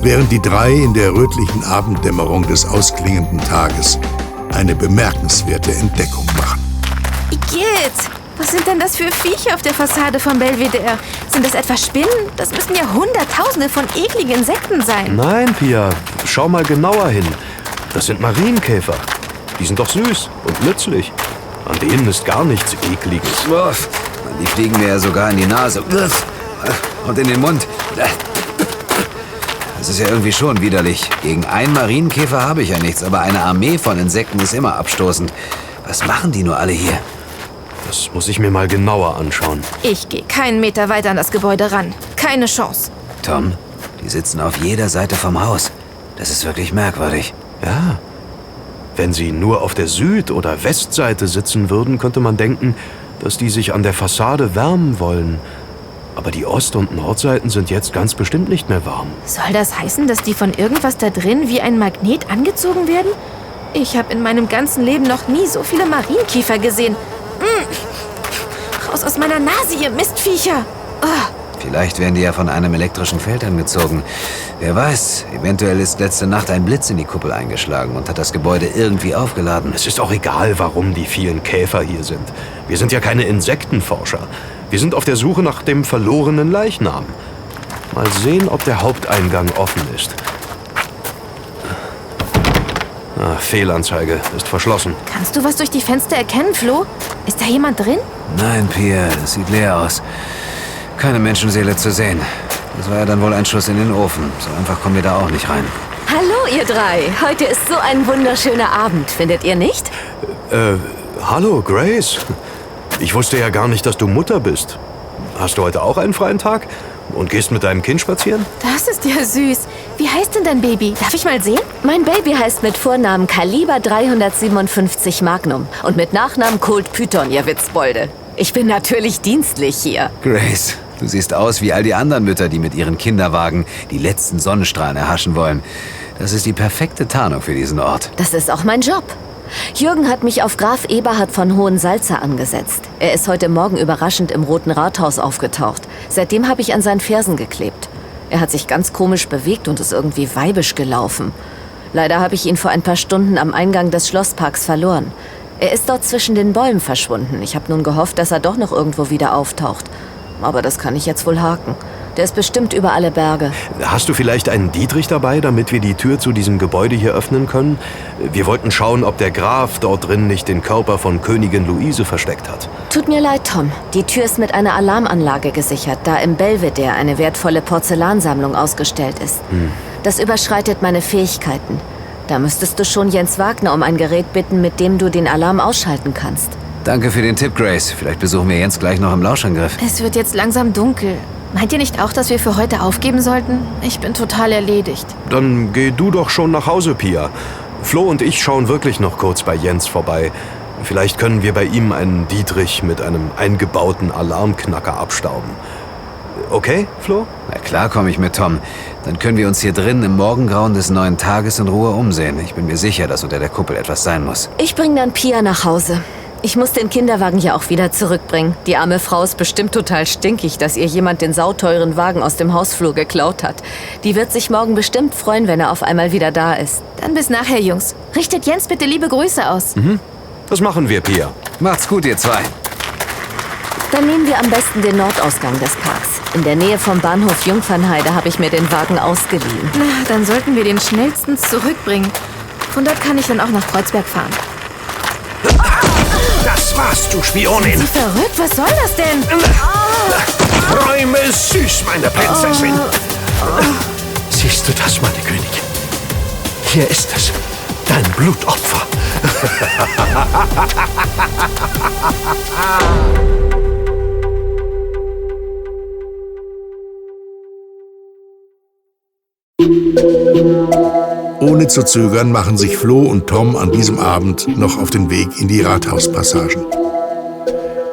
während die drei in der rötlichen Abenddämmerung des ausklingenden Tages eine bemerkenswerte Entdeckung machen. Igitt! Was sind denn das für Viecher auf der Fassade von Belvedere? Sind das etwa Spinnen? Das müssen ja Hunderttausende von ekligen Insekten sein. Nein, Pia, schau mal genauer hin. Das sind Marienkäfer. Die sind doch süß und nützlich. An denen ist gar nichts Ekliges. Uff, die fliegen mir ja sogar in die Nase. Uff, Und in den Mund. Das ist ja irgendwie schon widerlich. Gegen einen Marienkäfer habe ich ja nichts, aber eine Armee von Insekten ist immer abstoßend. Was machen die nur alle hier? Das muss ich mir mal genauer anschauen. Ich gehe keinen Meter weiter an das Gebäude ran. Keine Chance. Tom, die sitzen auf jeder Seite vom Haus. Das ist wirklich merkwürdig. Ja. Wenn sie nur auf der Süd- oder Westseite sitzen würden, könnte man denken, dass die sich an der Fassade wärmen wollen. Aber die Ost- und Nordseiten sind jetzt ganz bestimmt nicht mehr warm. Soll das heißen, dass die von irgendwas da drin wie ein Magnet angezogen werden? Ich habe in meinem ganzen Leben noch nie so viele Marienkiefer gesehen. Mm. Raus aus meiner Nase, ihr Mistviecher! Oh. Vielleicht werden die ja von einem elektrischen Feld angezogen. Wer weiß, eventuell ist letzte Nacht ein Blitz in die Kuppel eingeschlagen und hat das Gebäude irgendwie aufgeladen. Es ist auch egal, warum die vielen Käfer hier sind. Wir sind ja keine Insektenforscher. Wir sind auf der Suche nach dem verlorenen Leichnam. Mal sehen, ob der Haupteingang offen ist. Ah, Fehlanzeige. Ist verschlossen. Kannst du was durch die Fenster erkennen, Flo? Ist da jemand drin? Nein, Pia, es sieht leer aus. Keine Menschenseele zu sehen. Das war ja dann wohl ein Schuss in den Ofen. So einfach kommen wir da auch nicht rein. Hallo, ihr drei. Heute ist so ein wunderschöner Abend, findet ihr nicht? Äh, hallo, Grace. Ich wusste ja gar nicht, dass du Mutter bist. Hast du heute auch einen freien Tag? Und gehst mit deinem Kind spazieren? Das ist ja süß. Wie heißt denn dein Baby? Darf ich mal sehen? Mein Baby heißt mit Vornamen Kaliber 357 Magnum und mit Nachnamen Colt Python, ihr Witzbolde. Ich bin natürlich dienstlich hier. Grace, du siehst aus wie all die anderen Mütter, die mit ihren Kinderwagen die letzten Sonnenstrahlen erhaschen wollen. Das ist die perfekte Tarnung für diesen Ort. Das ist auch mein Job. Jürgen hat mich auf Graf Eberhard von Hohensalzer angesetzt. Er ist heute Morgen überraschend im Roten Rathaus aufgetaucht. Seitdem habe ich an seinen Fersen geklebt. Er hat sich ganz komisch bewegt und ist irgendwie weibisch gelaufen. Leider habe ich ihn vor ein paar Stunden am Eingang des Schlossparks verloren. Er ist dort zwischen den Bäumen verschwunden. Ich habe nun gehofft, dass er doch noch irgendwo wieder auftaucht. Aber das kann ich jetzt wohl haken. Der ist bestimmt über alle Berge. Hast du vielleicht einen Dietrich dabei, damit wir die Tür zu diesem Gebäude hier öffnen können? Wir wollten schauen, ob der Graf dort drin nicht den Körper von Königin Luise versteckt hat. Tut mir leid, Tom. Die Tür ist mit einer Alarmanlage gesichert, da im Belvedere eine wertvolle Porzellansammlung ausgestellt ist. Hm. Das überschreitet meine Fähigkeiten. Da müsstest du schon Jens Wagner um ein Gerät bitten, mit dem du den Alarm ausschalten kannst. Danke für den Tipp, Grace. Vielleicht besuchen wir Jens gleich noch im Lauschangriff. Es wird jetzt langsam dunkel. Meint ihr nicht auch, dass wir für heute aufgeben sollten? Ich bin total erledigt. Dann geh du doch schon nach Hause, Pia. Flo und ich schauen wirklich noch kurz bei Jens vorbei. Vielleicht können wir bei ihm einen Dietrich mit einem eingebauten Alarmknacker abstauben. Okay, Flo? Na klar komme ich mit, Tom. Dann können wir uns hier drin im Morgengrauen des neuen Tages in Ruhe umsehen. Ich bin mir sicher, dass unter der Kuppel etwas sein muss. Ich bringe dann Pia nach Hause. Ich muss den Kinderwagen ja auch wieder zurückbringen. Die arme Frau ist bestimmt total stinkig, dass ihr jemand den sauteuren Wagen aus dem Hausflur geklaut hat. Die wird sich morgen bestimmt freuen, wenn er auf einmal wieder da ist. Dann bis nachher, Jungs. Richtet Jens bitte liebe Grüße aus. Mhm. Das machen wir, Pia. Macht's gut, ihr zwei. Dann nehmen wir am besten den Nordausgang des Parks. In der Nähe vom Bahnhof Jungfernheide habe ich mir den Wagen ausgeliehen. Na, dann sollten wir den schnellstens zurückbringen. Von dort kann ich dann auch nach Kreuzberg fahren. Das war's, du Spionin! Sie verrückt? Was soll das denn? Träume süß, meine Prinzessin! Siehst du das, meine Königin? Hier ist es. Dein Blutopfer. Ohne zu zögern machen sich Flo und Tom an diesem Abend noch auf den Weg in die Rathauspassagen.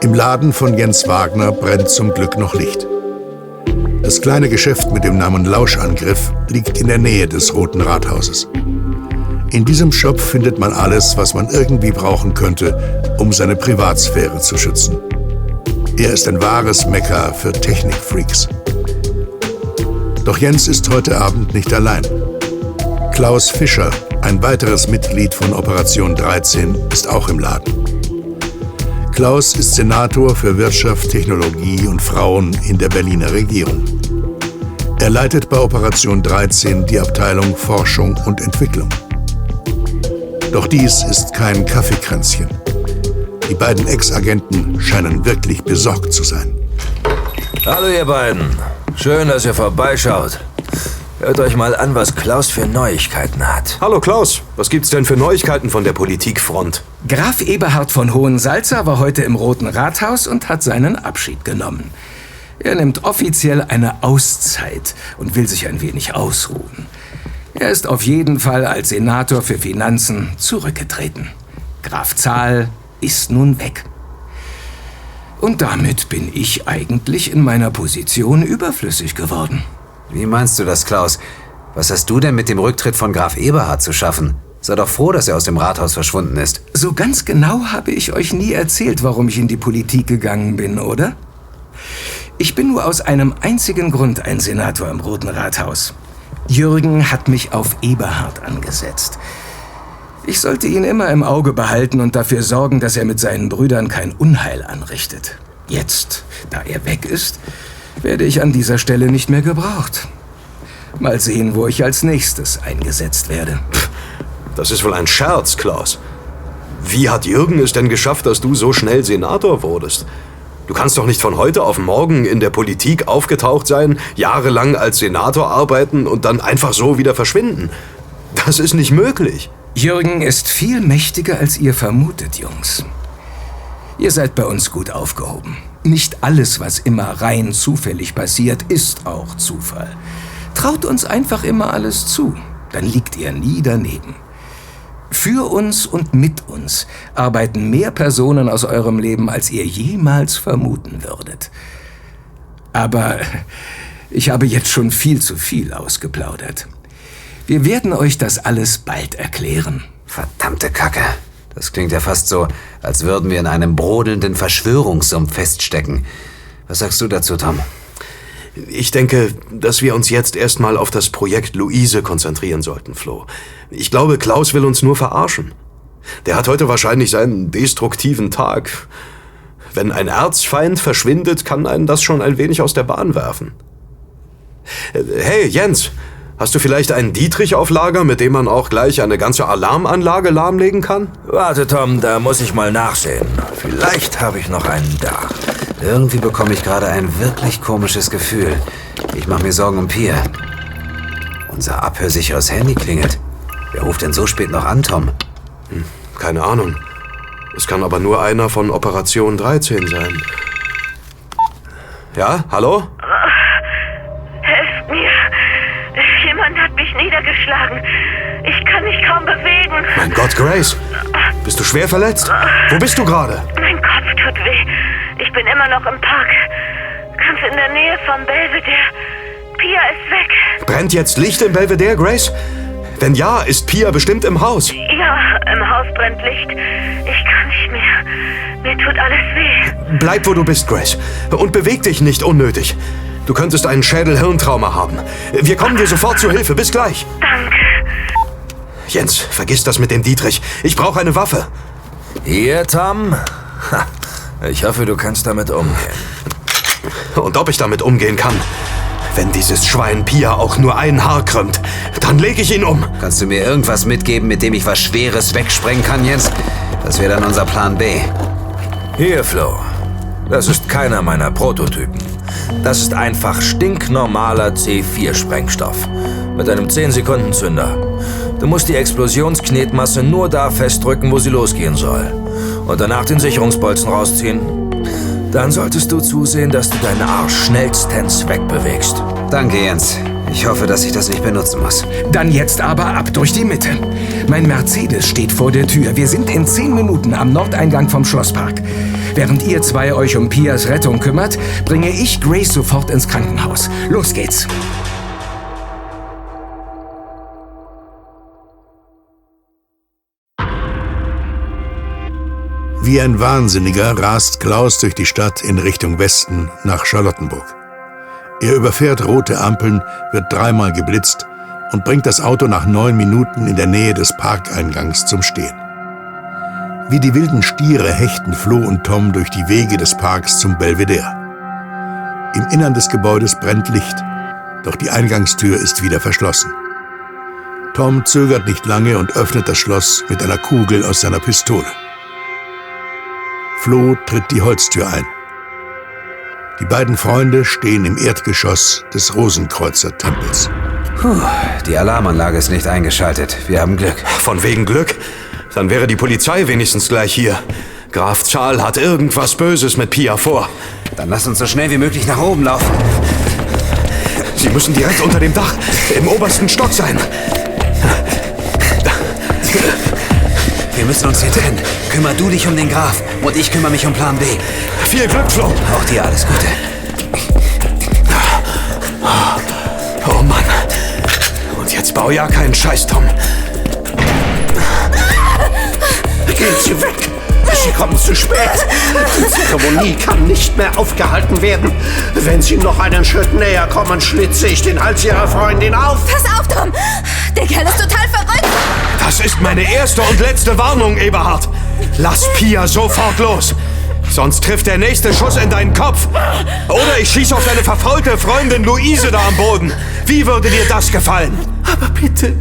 Im Laden von Jens Wagner brennt zum Glück noch Licht. Das kleine Geschäft mit dem Namen Lauschangriff liegt in der Nähe des Roten Rathauses. In diesem Shop findet man alles, was man irgendwie brauchen könnte, um seine Privatsphäre zu schützen. Er ist ein wahres Mekka für Technikfreaks. Doch Jens ist heute Abend nicht allein. Klaus Fischer, ein weiteres Mitglied von Operation 13, ist auch im Laden. Klaus ist Senator für Wirtschaft, Technologie und Frauen in der Berliner Regierung. Er leitet bei Operation 13 die Abteilung Forschung und Entwicklung. Doch dies ist kein Kaffeekränzchen. Die beiden Ex-Agenten scheinen wirklich besorgt zu sein. Hallo ihr beiden. Schön, dass ihr vorbeischaut. Hört euch mal an, was Klaus für Neuigkeiten hat. Hallo Klaus, was gibt's denn für Neuigkeiten von der Politikfront? Graf Eberhard von Hohensalzer war heute im Roten Rathaus und hat seinen Abschied genommen. Er nimmt offiziell eine Auszeit und will sich ein wenig ausruhen. Er ist auf jeden Fall als Senator für Finanzen zurückgetreten. Graf Zahl ist nun weg. Und damit bin ich eigentlich in meiner Position überflüssig geworden. Wie meinst du das, Klaus? Was hast du denn mit dem Rücktritt von Graf Eberhard zu schaffen? Sei doch froh, dass er aus dem Rathaus verschwunden ist. So ganz genau habe ich euch nie erzählt, warum ich in die Politik gegangen bin, oder? Ich bin nur aus einem einzigen Grund ein Senator im Roten Rathaus. Jürgen hat mich auf Eberhard angesetzt. Ich sollte ihn immer im Auge behalten und dafür sorgen, dass er mit seinen Brüdern kein Unheil anrichtet. Jetzt, da er weg ist, werde ich an dieser Stelle nicht mehr gebraucht. Mal sehen, wo ich als nächstes eingesetzt werde. Das ist wohl ein Scherz, Klaus. Wie hat Jürgen es denn geschafft, dass du so schnell Senator wurdest? Du kannst doch nicht von heute auf morgen in der Politik aufgetaucht sein, jahrelang als Senator arbeiten und dann einfach so wieder verschwinden. Das ist nicht möglich. Jürgen ist viel mächtiger, als ihr vermutet, Jungs. Ihr seid bei uns gut aufgehoben. Nicht alles, was immer rein zufällig passiert, ist auch Zufall. Traut uns einfach immer alles zu, dann liegt ihr nie daneben. Für uns und mit uns arbeiten mehr Personen aus eurem Leben, als ihr jemals vermuten würdet. Aber ich habe jetzt schon viel zu viel ausgeplaudert. Wir werden euch das alles bald erklären. Verdammte Kacke. Das klingt ja fast so, als würden wir in einem brodelnden Verschwörungssumpf feststecken. Was sagst du dazu, Tom? Ich denke, dass wir uns jetzt erstmal auf das Projekt Luise konzentrieren sollten, Flo. Ich glaube, Klaus will uns nur verarschen. Der hat heute wahrscheinlich seinen destruktiven Tag. Wenn ein Erzfeind verschwindet, kann einen das schon ein wenig aus der Bahn werfen. Hey, Jens, hast du vielleicht einen Dietrich auf Lager, mit dem man auch gleich eine ganze Alarmanlage lahmlegen kann? Warte, Tom, da muss ich mal nachsehen. Vielleicht habe ich noch einen da. Irgendwie bekomme ich gerade ein wirklich komisches Gefühl. Ich mache mir Sorgen um Pia. Unser abhörsicheres Handy klingelt. Wer ruft denn so spät noch an, Tom? Hm, keine Ahnung. Es kann aber nur einer von Operation 13 sein. Ja, hallo? mich niedergeschlagen. Ich kann mich kaum bewegen. Mein Gott, Grace. Bist du schwer verletzt? Wo bist du gerade? Mein Kopf tut weh. Ich bin immer noch im Park. Ganz in der Nähe vom Belvedere. Pia ist weg. Brennt jetzt Licht im Belvedere, Grace? Wenn ja, ist Pia bestimmt im Haus. Ja, im Haus brennt Licht. Ich kann nicht mehr. Mir tut alles weh. Bleib, wo du bist, Grace. Und beweg dich nicht unnötig. Du könntest einen Schädel-Hirntrauma haben. Wir kommen dir sofort zu Hilfe. Bis gleich. Danke. Jens, vergiss das mit dem Dietrich. Ich brauche eine Waffe. Hier, Tom. Ich hoffe, du kannst damit umgehen. Und ob ich damit umgehen kann? Wenn dieses Schwein Pia auch nur ein Haar krümmt, dann lege ich ihn um. Kannst du mir irgendwas mitgeben, mit dem ich was Schweres wegsprengen kann, Jens? Das wäre dann unser Plan B. Hier, Flo. Das ist keiner meiner Prototypen. Das ist einfach stinknormaler C4-Sprengstoff. Mit einem 10-Sekunden-Zünder. Du musst die Explosionsknetmasse nur da festdrücken, wo sie losgehen soll. Und danach den Sicherungsbolzen rausziehen. Dann solltest du zusehen, dass du deinen Arsch schnellstens wegbewegst. Danke, Jens. Ich hoffe, dass ich das nicht benutzen muss. Dann jetzt aber ab durch die Mitte. Mein Mercedes steht vor der Tür. Wir sind in zehn Minuten am Nordeingang vom Schlosspark. Während ihr zwei euch um Pias Rettung kümmert, bringe ich Grace sofort ins Krankenhaus. Los geht's. Wie ein Wahnsinniger rast Klaus durch die Stadt in Richtung Westen nach Charlottenburg. Er überfährt rote Ampeln, wird dreimal geblitzt und bringt das Auto nach neun Minuten in der Nähe des Parkeingangs zum Stehen. Wie die wilden Stiere hechten Flo und Tom durch die Wege des Parks zum Belvedere. Im Innern des Gebäudes brennt Licht, doch die Eingangstür ist wieder verschlossen. Tom zögert nicht lange und öffnet das Schloss mit einer Kugel aus seiner Pistole. Flo tritt die Holztür ein. Die beiden Freunde stehen im Erdgeschoss des Rosenkreuzer-Tempels. Puh, die Alarmanlage ist nicht eingeschaltet. Wir haben Glück. Von wegen Glück? Dann wäre die Polizei wenigstens gleich hier. Graf Zahl hat irgendwas Böses mit Pia vor. Dann lass uns so schnell wie möglich nach oben laufen. Sie müssen direkt unter dem Dach, im obersten Stock sein. Wir müssen uns hier trennen. Kümmer du dich um den Graf und ich kümmere mich um Plan B. Viel Glück, Flo. Auch dir alles Gute. Oh Mann. Und jetzt bau ja keinen Scheiß, Tom. Gehen Sie weg! Sie kommen zu spät! Die Zeremonie kann nicht mehr aufgehalten werden. Wenn Sie noch einen Schritt näher kommen, schlitze ich den Hals Ihrer Freundin auf. Pass auf, Tom! Der Kerl ist total verrückt! Das ist meine erste und letzte Warnung, Eberhard. Lass Pia sofort los. Sonst trifft der nächste Schuss in deinen Kopf. Oder ich schieße auf deine verfaulte Freundin Luise da am Boden. Wie würde dir das gefallen? Aber bitte,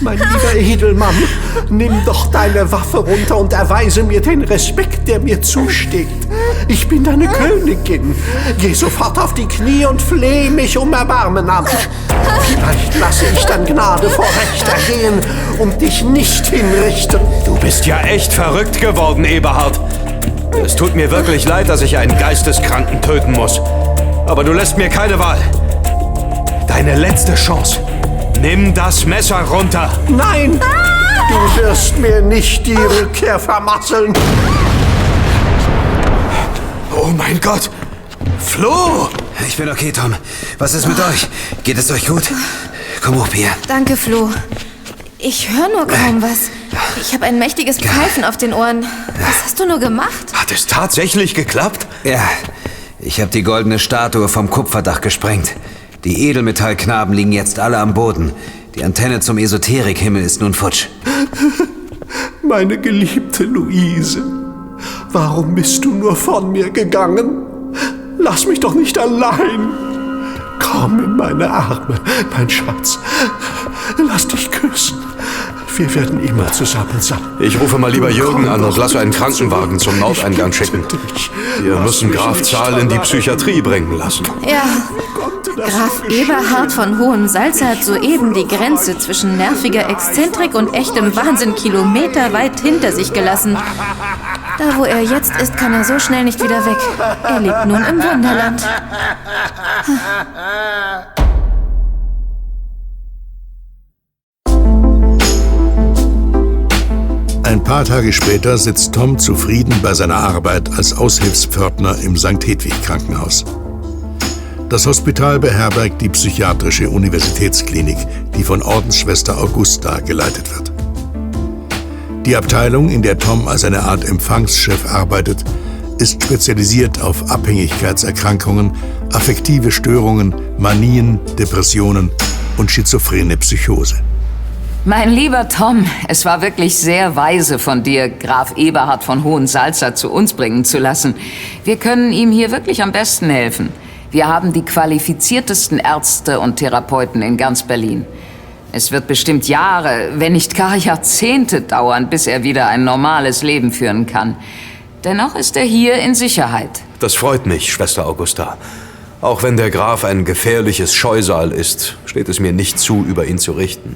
mein lieber Edelmann, nimm doch deine Waffe runter und erweise mir den Respekt, der mir zusteht. Ich bin deine Königin. Geh sofort auf die Knie und flehe mich um Erbarmen an. Vielleicht lasse ich dann Gnade vor Recht ergehen und dich nicht hinrichten. Du bist ja echt verrückt geworden, Eberhard. Es tut mir wirklich leid, dass ich einen Geisteskranken töten muss. Aber du lässt mir keine Wahl. Deine letzte Chance. Nimm das Messer runter. Nein! Du wirst mir nicht die Rückkehr vermasseln. Oh mein Gott! Flo! Ich bin okay, Tom. Was ist mit euch? Geht es euch gut? Komm hoch, Pia. Danke, Flo. Ich höre nur kaum was. Ich habe ein mächtiges Pfeifen auf den Ohren. Was hast du nur gemacht? Hat es tatsächlich geklappt? Ja. Ich habe die goldene Statue vom Kupferdach gesprengt. Die Edelmetallknaben liegen jetzt alle am Boden. Die Antenne zum Esoterikhimmel ist nun futsch. Meine geliebte Luise, warum bist du nur von mir gegangen? Lass mich doch nicht allein. Komm in meine Arme, mein Schatz. Lass dich küssen. Wir werden immer zusammen sein. Ich rufe mal lieber Jürgen an und lasse einen Krankenwagen zum Nordeingang schicken. Wir müssen Graf Zahl in die Psychiatrie bringen lassen. Ja. Graf Eberhard von Hohensalza hat soeben die Grenze zwischen nerviger Exzentrik und echtem Wahnsinn kilometerweit hinter sich gelassen. Da, wo er jetzt ist, kann er so schnell nicht wieder weg. Er lebt nun im Wunderland. Ein paar Tage später sitzt Tom zufrieden bei seiner Arbeit als Aushilfspförtner im St. Hedwig Krankenhaus. Das Hospital beherbergt die psychiatrische Universitätsklinik, die von Ordensschwester Augusta geleitet wird. Die Abteilung, in der Tom als eine Art Empfangschef arbeitet, ist spezialisiert auf Abhängigkeitserkrankungen, affektive Störungen, Manien, Depressionen und schizophrene Psychose. Mein lieber Tom, es war wirklich sehr weise von dir, Graf Eberhard von Hohensalza zu uns bringen zu lassen. Wir können ihm hier wirklich am besten helfen. Wir haben die qualifiziertesten Ärzte und Therapeuten in ganz Berlin. Es wird bestimmt Jahre, wenn nicht gar Jahrzehnte dauern, bis er wieder ein normales Leben führen kann. Dennoch ist er hier in Sicherheit. Das freut mich, Schwester Augusta. Auch wenn der Graf ein gefährliches Scheusal ist, steht es mir nicht zu, über ihn zu richten.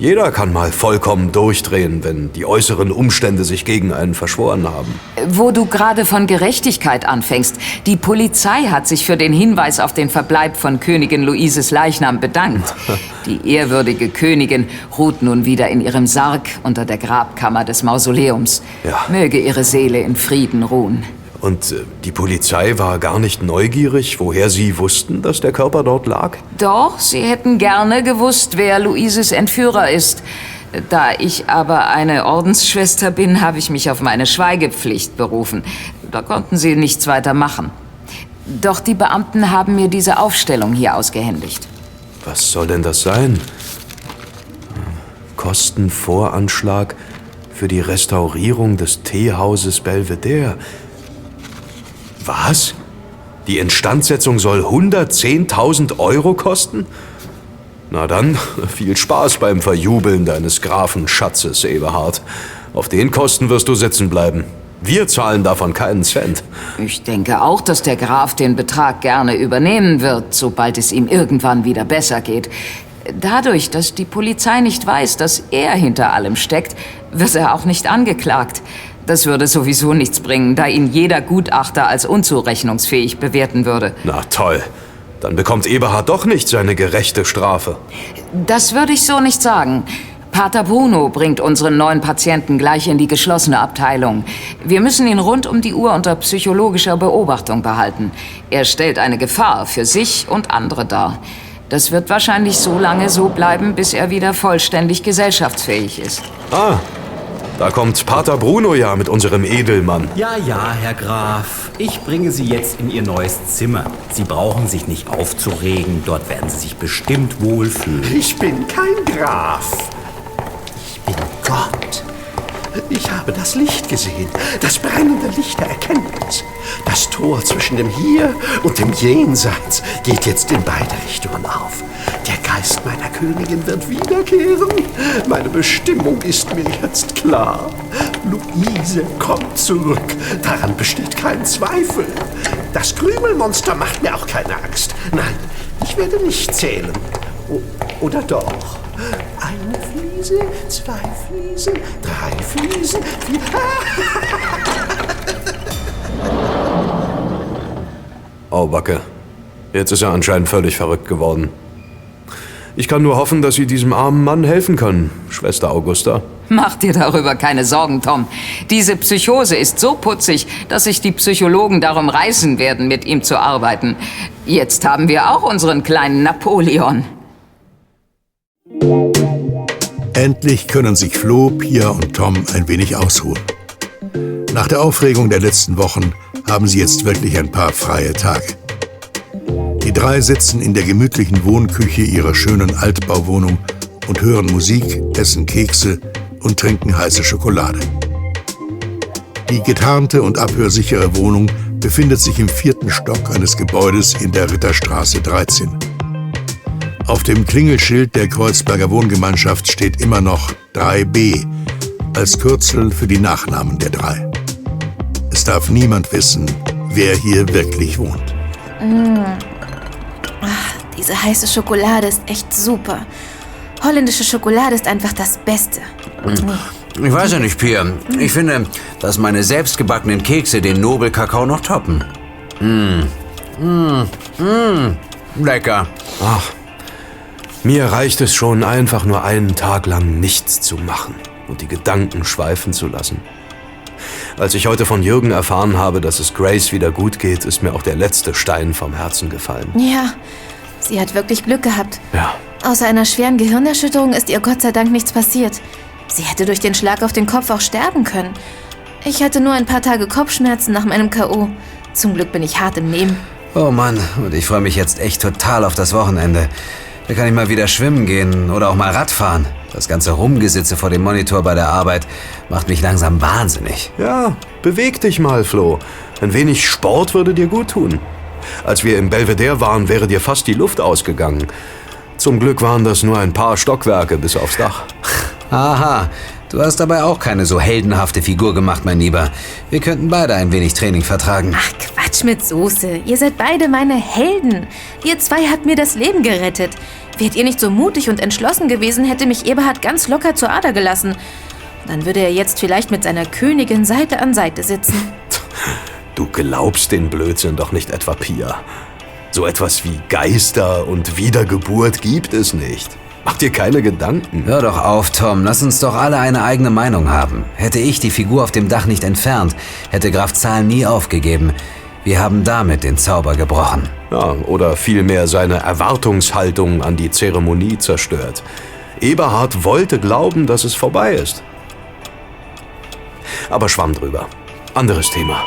Jeder kann mal vollkommen durchdrehen, wenn die äußeren Umstände sich gegen einen verschworen haben. Wo du gerade von Gerechtigkeit anfängst. Die Polizei hat sich für den Hinweis auf den Verbleib von Königin Luises Leichnam bedankt. Die ehrwürdige Königin ruht nun wieder in ihrem Sarg unter der Grabkammer des Mausoleums. Ja. Möge ihre Seele in Frieden ruhen. Und äh, die Polizei war gar nicht neugierig, woher sie wussten, dass der Körper dort lag? Doch, sie hätten gerne gewusst, wer Luises Entführer ist. Da ich aber eine Ordensschwester bin, habe ich mich auf meine Schweigepflicht berufen. Da konnten sie nichts weiter machen. Doch die Beamten haben mir diese Aufstellung hier ausgehändigt. Was soll denn das sein? Kostenvoranschlag für die Restaurierung des Teehauses Belvedere. Was? Die Instandsetzung soll 110.000 Euro kosten? Na dann, viel Spaß beim Verjubeln deines Grafen Schatzes, Eberhard. Auf den Kosten wirst du sitzen bleiben. Wir zahlen davon keinen Cent. Ich denke auch, dass der Graf den Betrag gerne übernehmen wird, sobald es ihm irgendwann wieder besser geht. Dadurch, dass die Polizei nicht weiß, dass er hinter allem steckt, wird er auch nicht angeklagt. Das würde sowieso nichts bringen, da ihn jeder Gutachter als unzurechnungsfähig bewerten würde. Na toll. Dann bekommt Eberhard doch nicht seine gerechte Strafe. Das würde ich so nicht sagen. Pater Bruno bringt unseren neuen Patienten gleich in die geschlossene Abteilung. Wir müssen ihn rund um die Uhr unter psychologischer Beobachtung behalten. Er stellt eine Gefahr für sich und andere dar. Das wird wahrscheinlich so lange so bleiben, bis er wieder vollständig gesellschaftsfähig ist. Ah, da kommt Pater Bruno ja mit unserem Edelmann. Ja, ja, Herr Graf. Ich bringe Sie jetzt in Ihr neues Zimmer. Sie brauchen sich nicht aufzuregen. Dort werden Sie sich bestimmt wohlfühlen. Ich bin kein Graf. Ich bin Gott. Ich habe das Licht gesehen, das brennende Licht der Erkenntnis. Das Tor zwischen dem Hier und dem Jenseits geht jetzt in beide Richtungen auf. Der Geist meiner Königin wird wiederkehren. Meine Bestimmung ist mir jetzt klar. Luise kommt zurück. Daran besteht kein Zweifel. Das Krümelmonster macht mir auch keine Angst. Nein, ich werde nicht zählen. O oder doch? Eine Fliese, zwei Fliesen, drei Fliesen, vier. Auebacke. Jetzt ist er anscheinend völlig verrückt geworden. Ich kann nur hoffen, dass Sie diesem armen Mann helfen können, Schwester Augusta. Mach dir darüber keine Sorgen, Tom. Diese Psychose ist so putzig, dass sich die Psychologen darum reißen werden, mit ihm zu arbeiten. Jetzt haben wir auch unseren kleinen Napoleon. Endlich können sich Flo, Pia und Tom ein wenig ausruhen. Nach der Aufregung der letzten Wochen haben sie jetzt wirklich ein paar freie Tage. Die drei sitzen in der gemütlichen Wohnküche ihrer schönen Altbauwohnung und hören Musik, essen Kekse und trinken heiße Schokolade. Die getarnte und abhörsichere Wohnung befindet sich im vierten Stock eines Gebäudes in der Ritterstraße 13. Auf dem Klingelschild der Kreuzberger Wohngemeinschaft steht immer noch 3b als Kürzel für die Nachnamen der drei. Es darf niemand wissen, wer hier wirklich wohnt. Mmh. Ach, diese heiße Schokolade ist echt super. Holländische Schokolade ist einfach das Beste. Ich weiß ja nicht, Pia. Ich finde, dass meine selbstgebackenen Kekse den Nobelkakao noch toppen. Mmh. Mmh. Mmh. Lecker. Ach, mir reicht es schon, einfach nur einen Tag lang nichts zu machen und die Gedanken schweifen zu lassen. Als ich heute von Jürgen erfahren habe, dass es Grace wieder gut geht, ist mir auch der letzte Stein vom Herzen gefallen. Ja, sie hat wirklich Glück gehabt. Ja. Außer einer schweren Gehirnerschütterung ist ihr Gott sei Dank nichts passiert. Sie hätte durch den Schlag auf den Kopf auch sterben können. Ich hatte nur ein paar Tage Kopfschmerzen nach meinem K.O. Zum Glück bin ich hart im Nehmen. Oh Mann, und ich freue mich jetzt echt total auf das Wochenende. Da kann ich mal wieder schwimmen gehen oder auch mal Radfahren. Das ganze Rumgesitze vor dem Monitor bei der Arbeit macht mich langsam wahnsinnig. Ja, beweg dich mal, Flo. Ein wenig Sport würde dir gut tun. Als wir im Belvedere waren, wäre dir fast die Luft ausgegangen. Zum Glück waren das nur ein paar Stockwerke bis aufs Dach. Aha, du hast dabei auch keine so heldenhafte Figur gemacht, mein Lieber. Wir könnten beide ein wenig Training vertragen. Ach, Quatsch mit Soße. Ihr seid beide meine Helden. Ihr zwei habt mir das Leben gerettet. Wärt ihr nicht so mutig und entschlossen gewesen, hätte mich Eberhard ganz locker zur Ader gelassen. Dann würde er jetzt vielleicht mit seiner Königin Seite an Seite sitzen. Du glaubst den Blödsinn doch nicht etwa, Pia. So etwas wie Geister und Wiedergeburt gibt es nicht. Mach dir keine Gedanken. Hör doch auf, Tom. Lass uns doch alle eine eigene Meinung haben. Hätte ich die Figur auf dem Dach nicht entfernt, hätte Graf Zahl nie aufgegeben. Wir haben damit den Zauber gebrochen. Ja, oder vielmehr seine Erwartungshaltung an die Zeremonie zerstört. Eberhard wollte glauben, dass es vorbei ist. Aber schwamm drüber. Anderes Thema.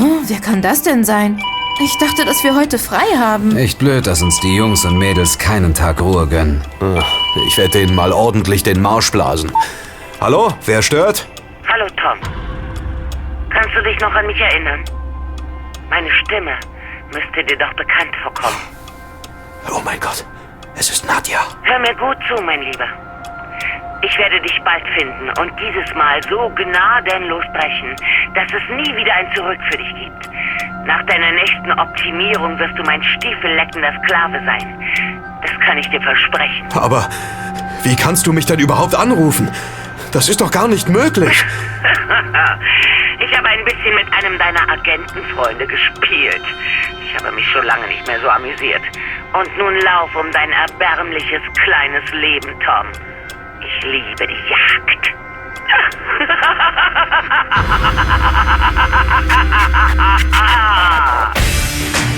Oh, wer kann das denn sein? Ich dachte, dass wir heute frei haben. Echt blöd, dass uns die Jungs und Mädels keinen Tag Ruhe gönnen. Ach, Ich werde denen mal ordentlich den Marsch blasen. Hallo, wer stört? Hallo Tom. Kannst du dich noch an mich erinnern? Meine Stimme müsste dir doch bekannt vorkommen. Oh mein Gott, es ist Nadja. Hör mir gut zu, mein Lieber. Ich werde dich bald finden und dieses Mal so gnadenlos brechen, dass es nie wieder ein Zurück für dich gibt. Nach deiner nächsten Optimierung wirst du mein stiefelleckender Sklave sein. Das kann ich dir versprechen. Aber wie kannst du mich denn überhaupt anrufen? Das ist doch gar nicht möglich. ich habe ein bisschen mit einem deiner Agentenfreunde gespielt. Ich habe mich schon lange nicht mehr so amüsiert. Und nun lauf um dein erbärmliches kleines Leben, Tom. Ich liebe die Jagd.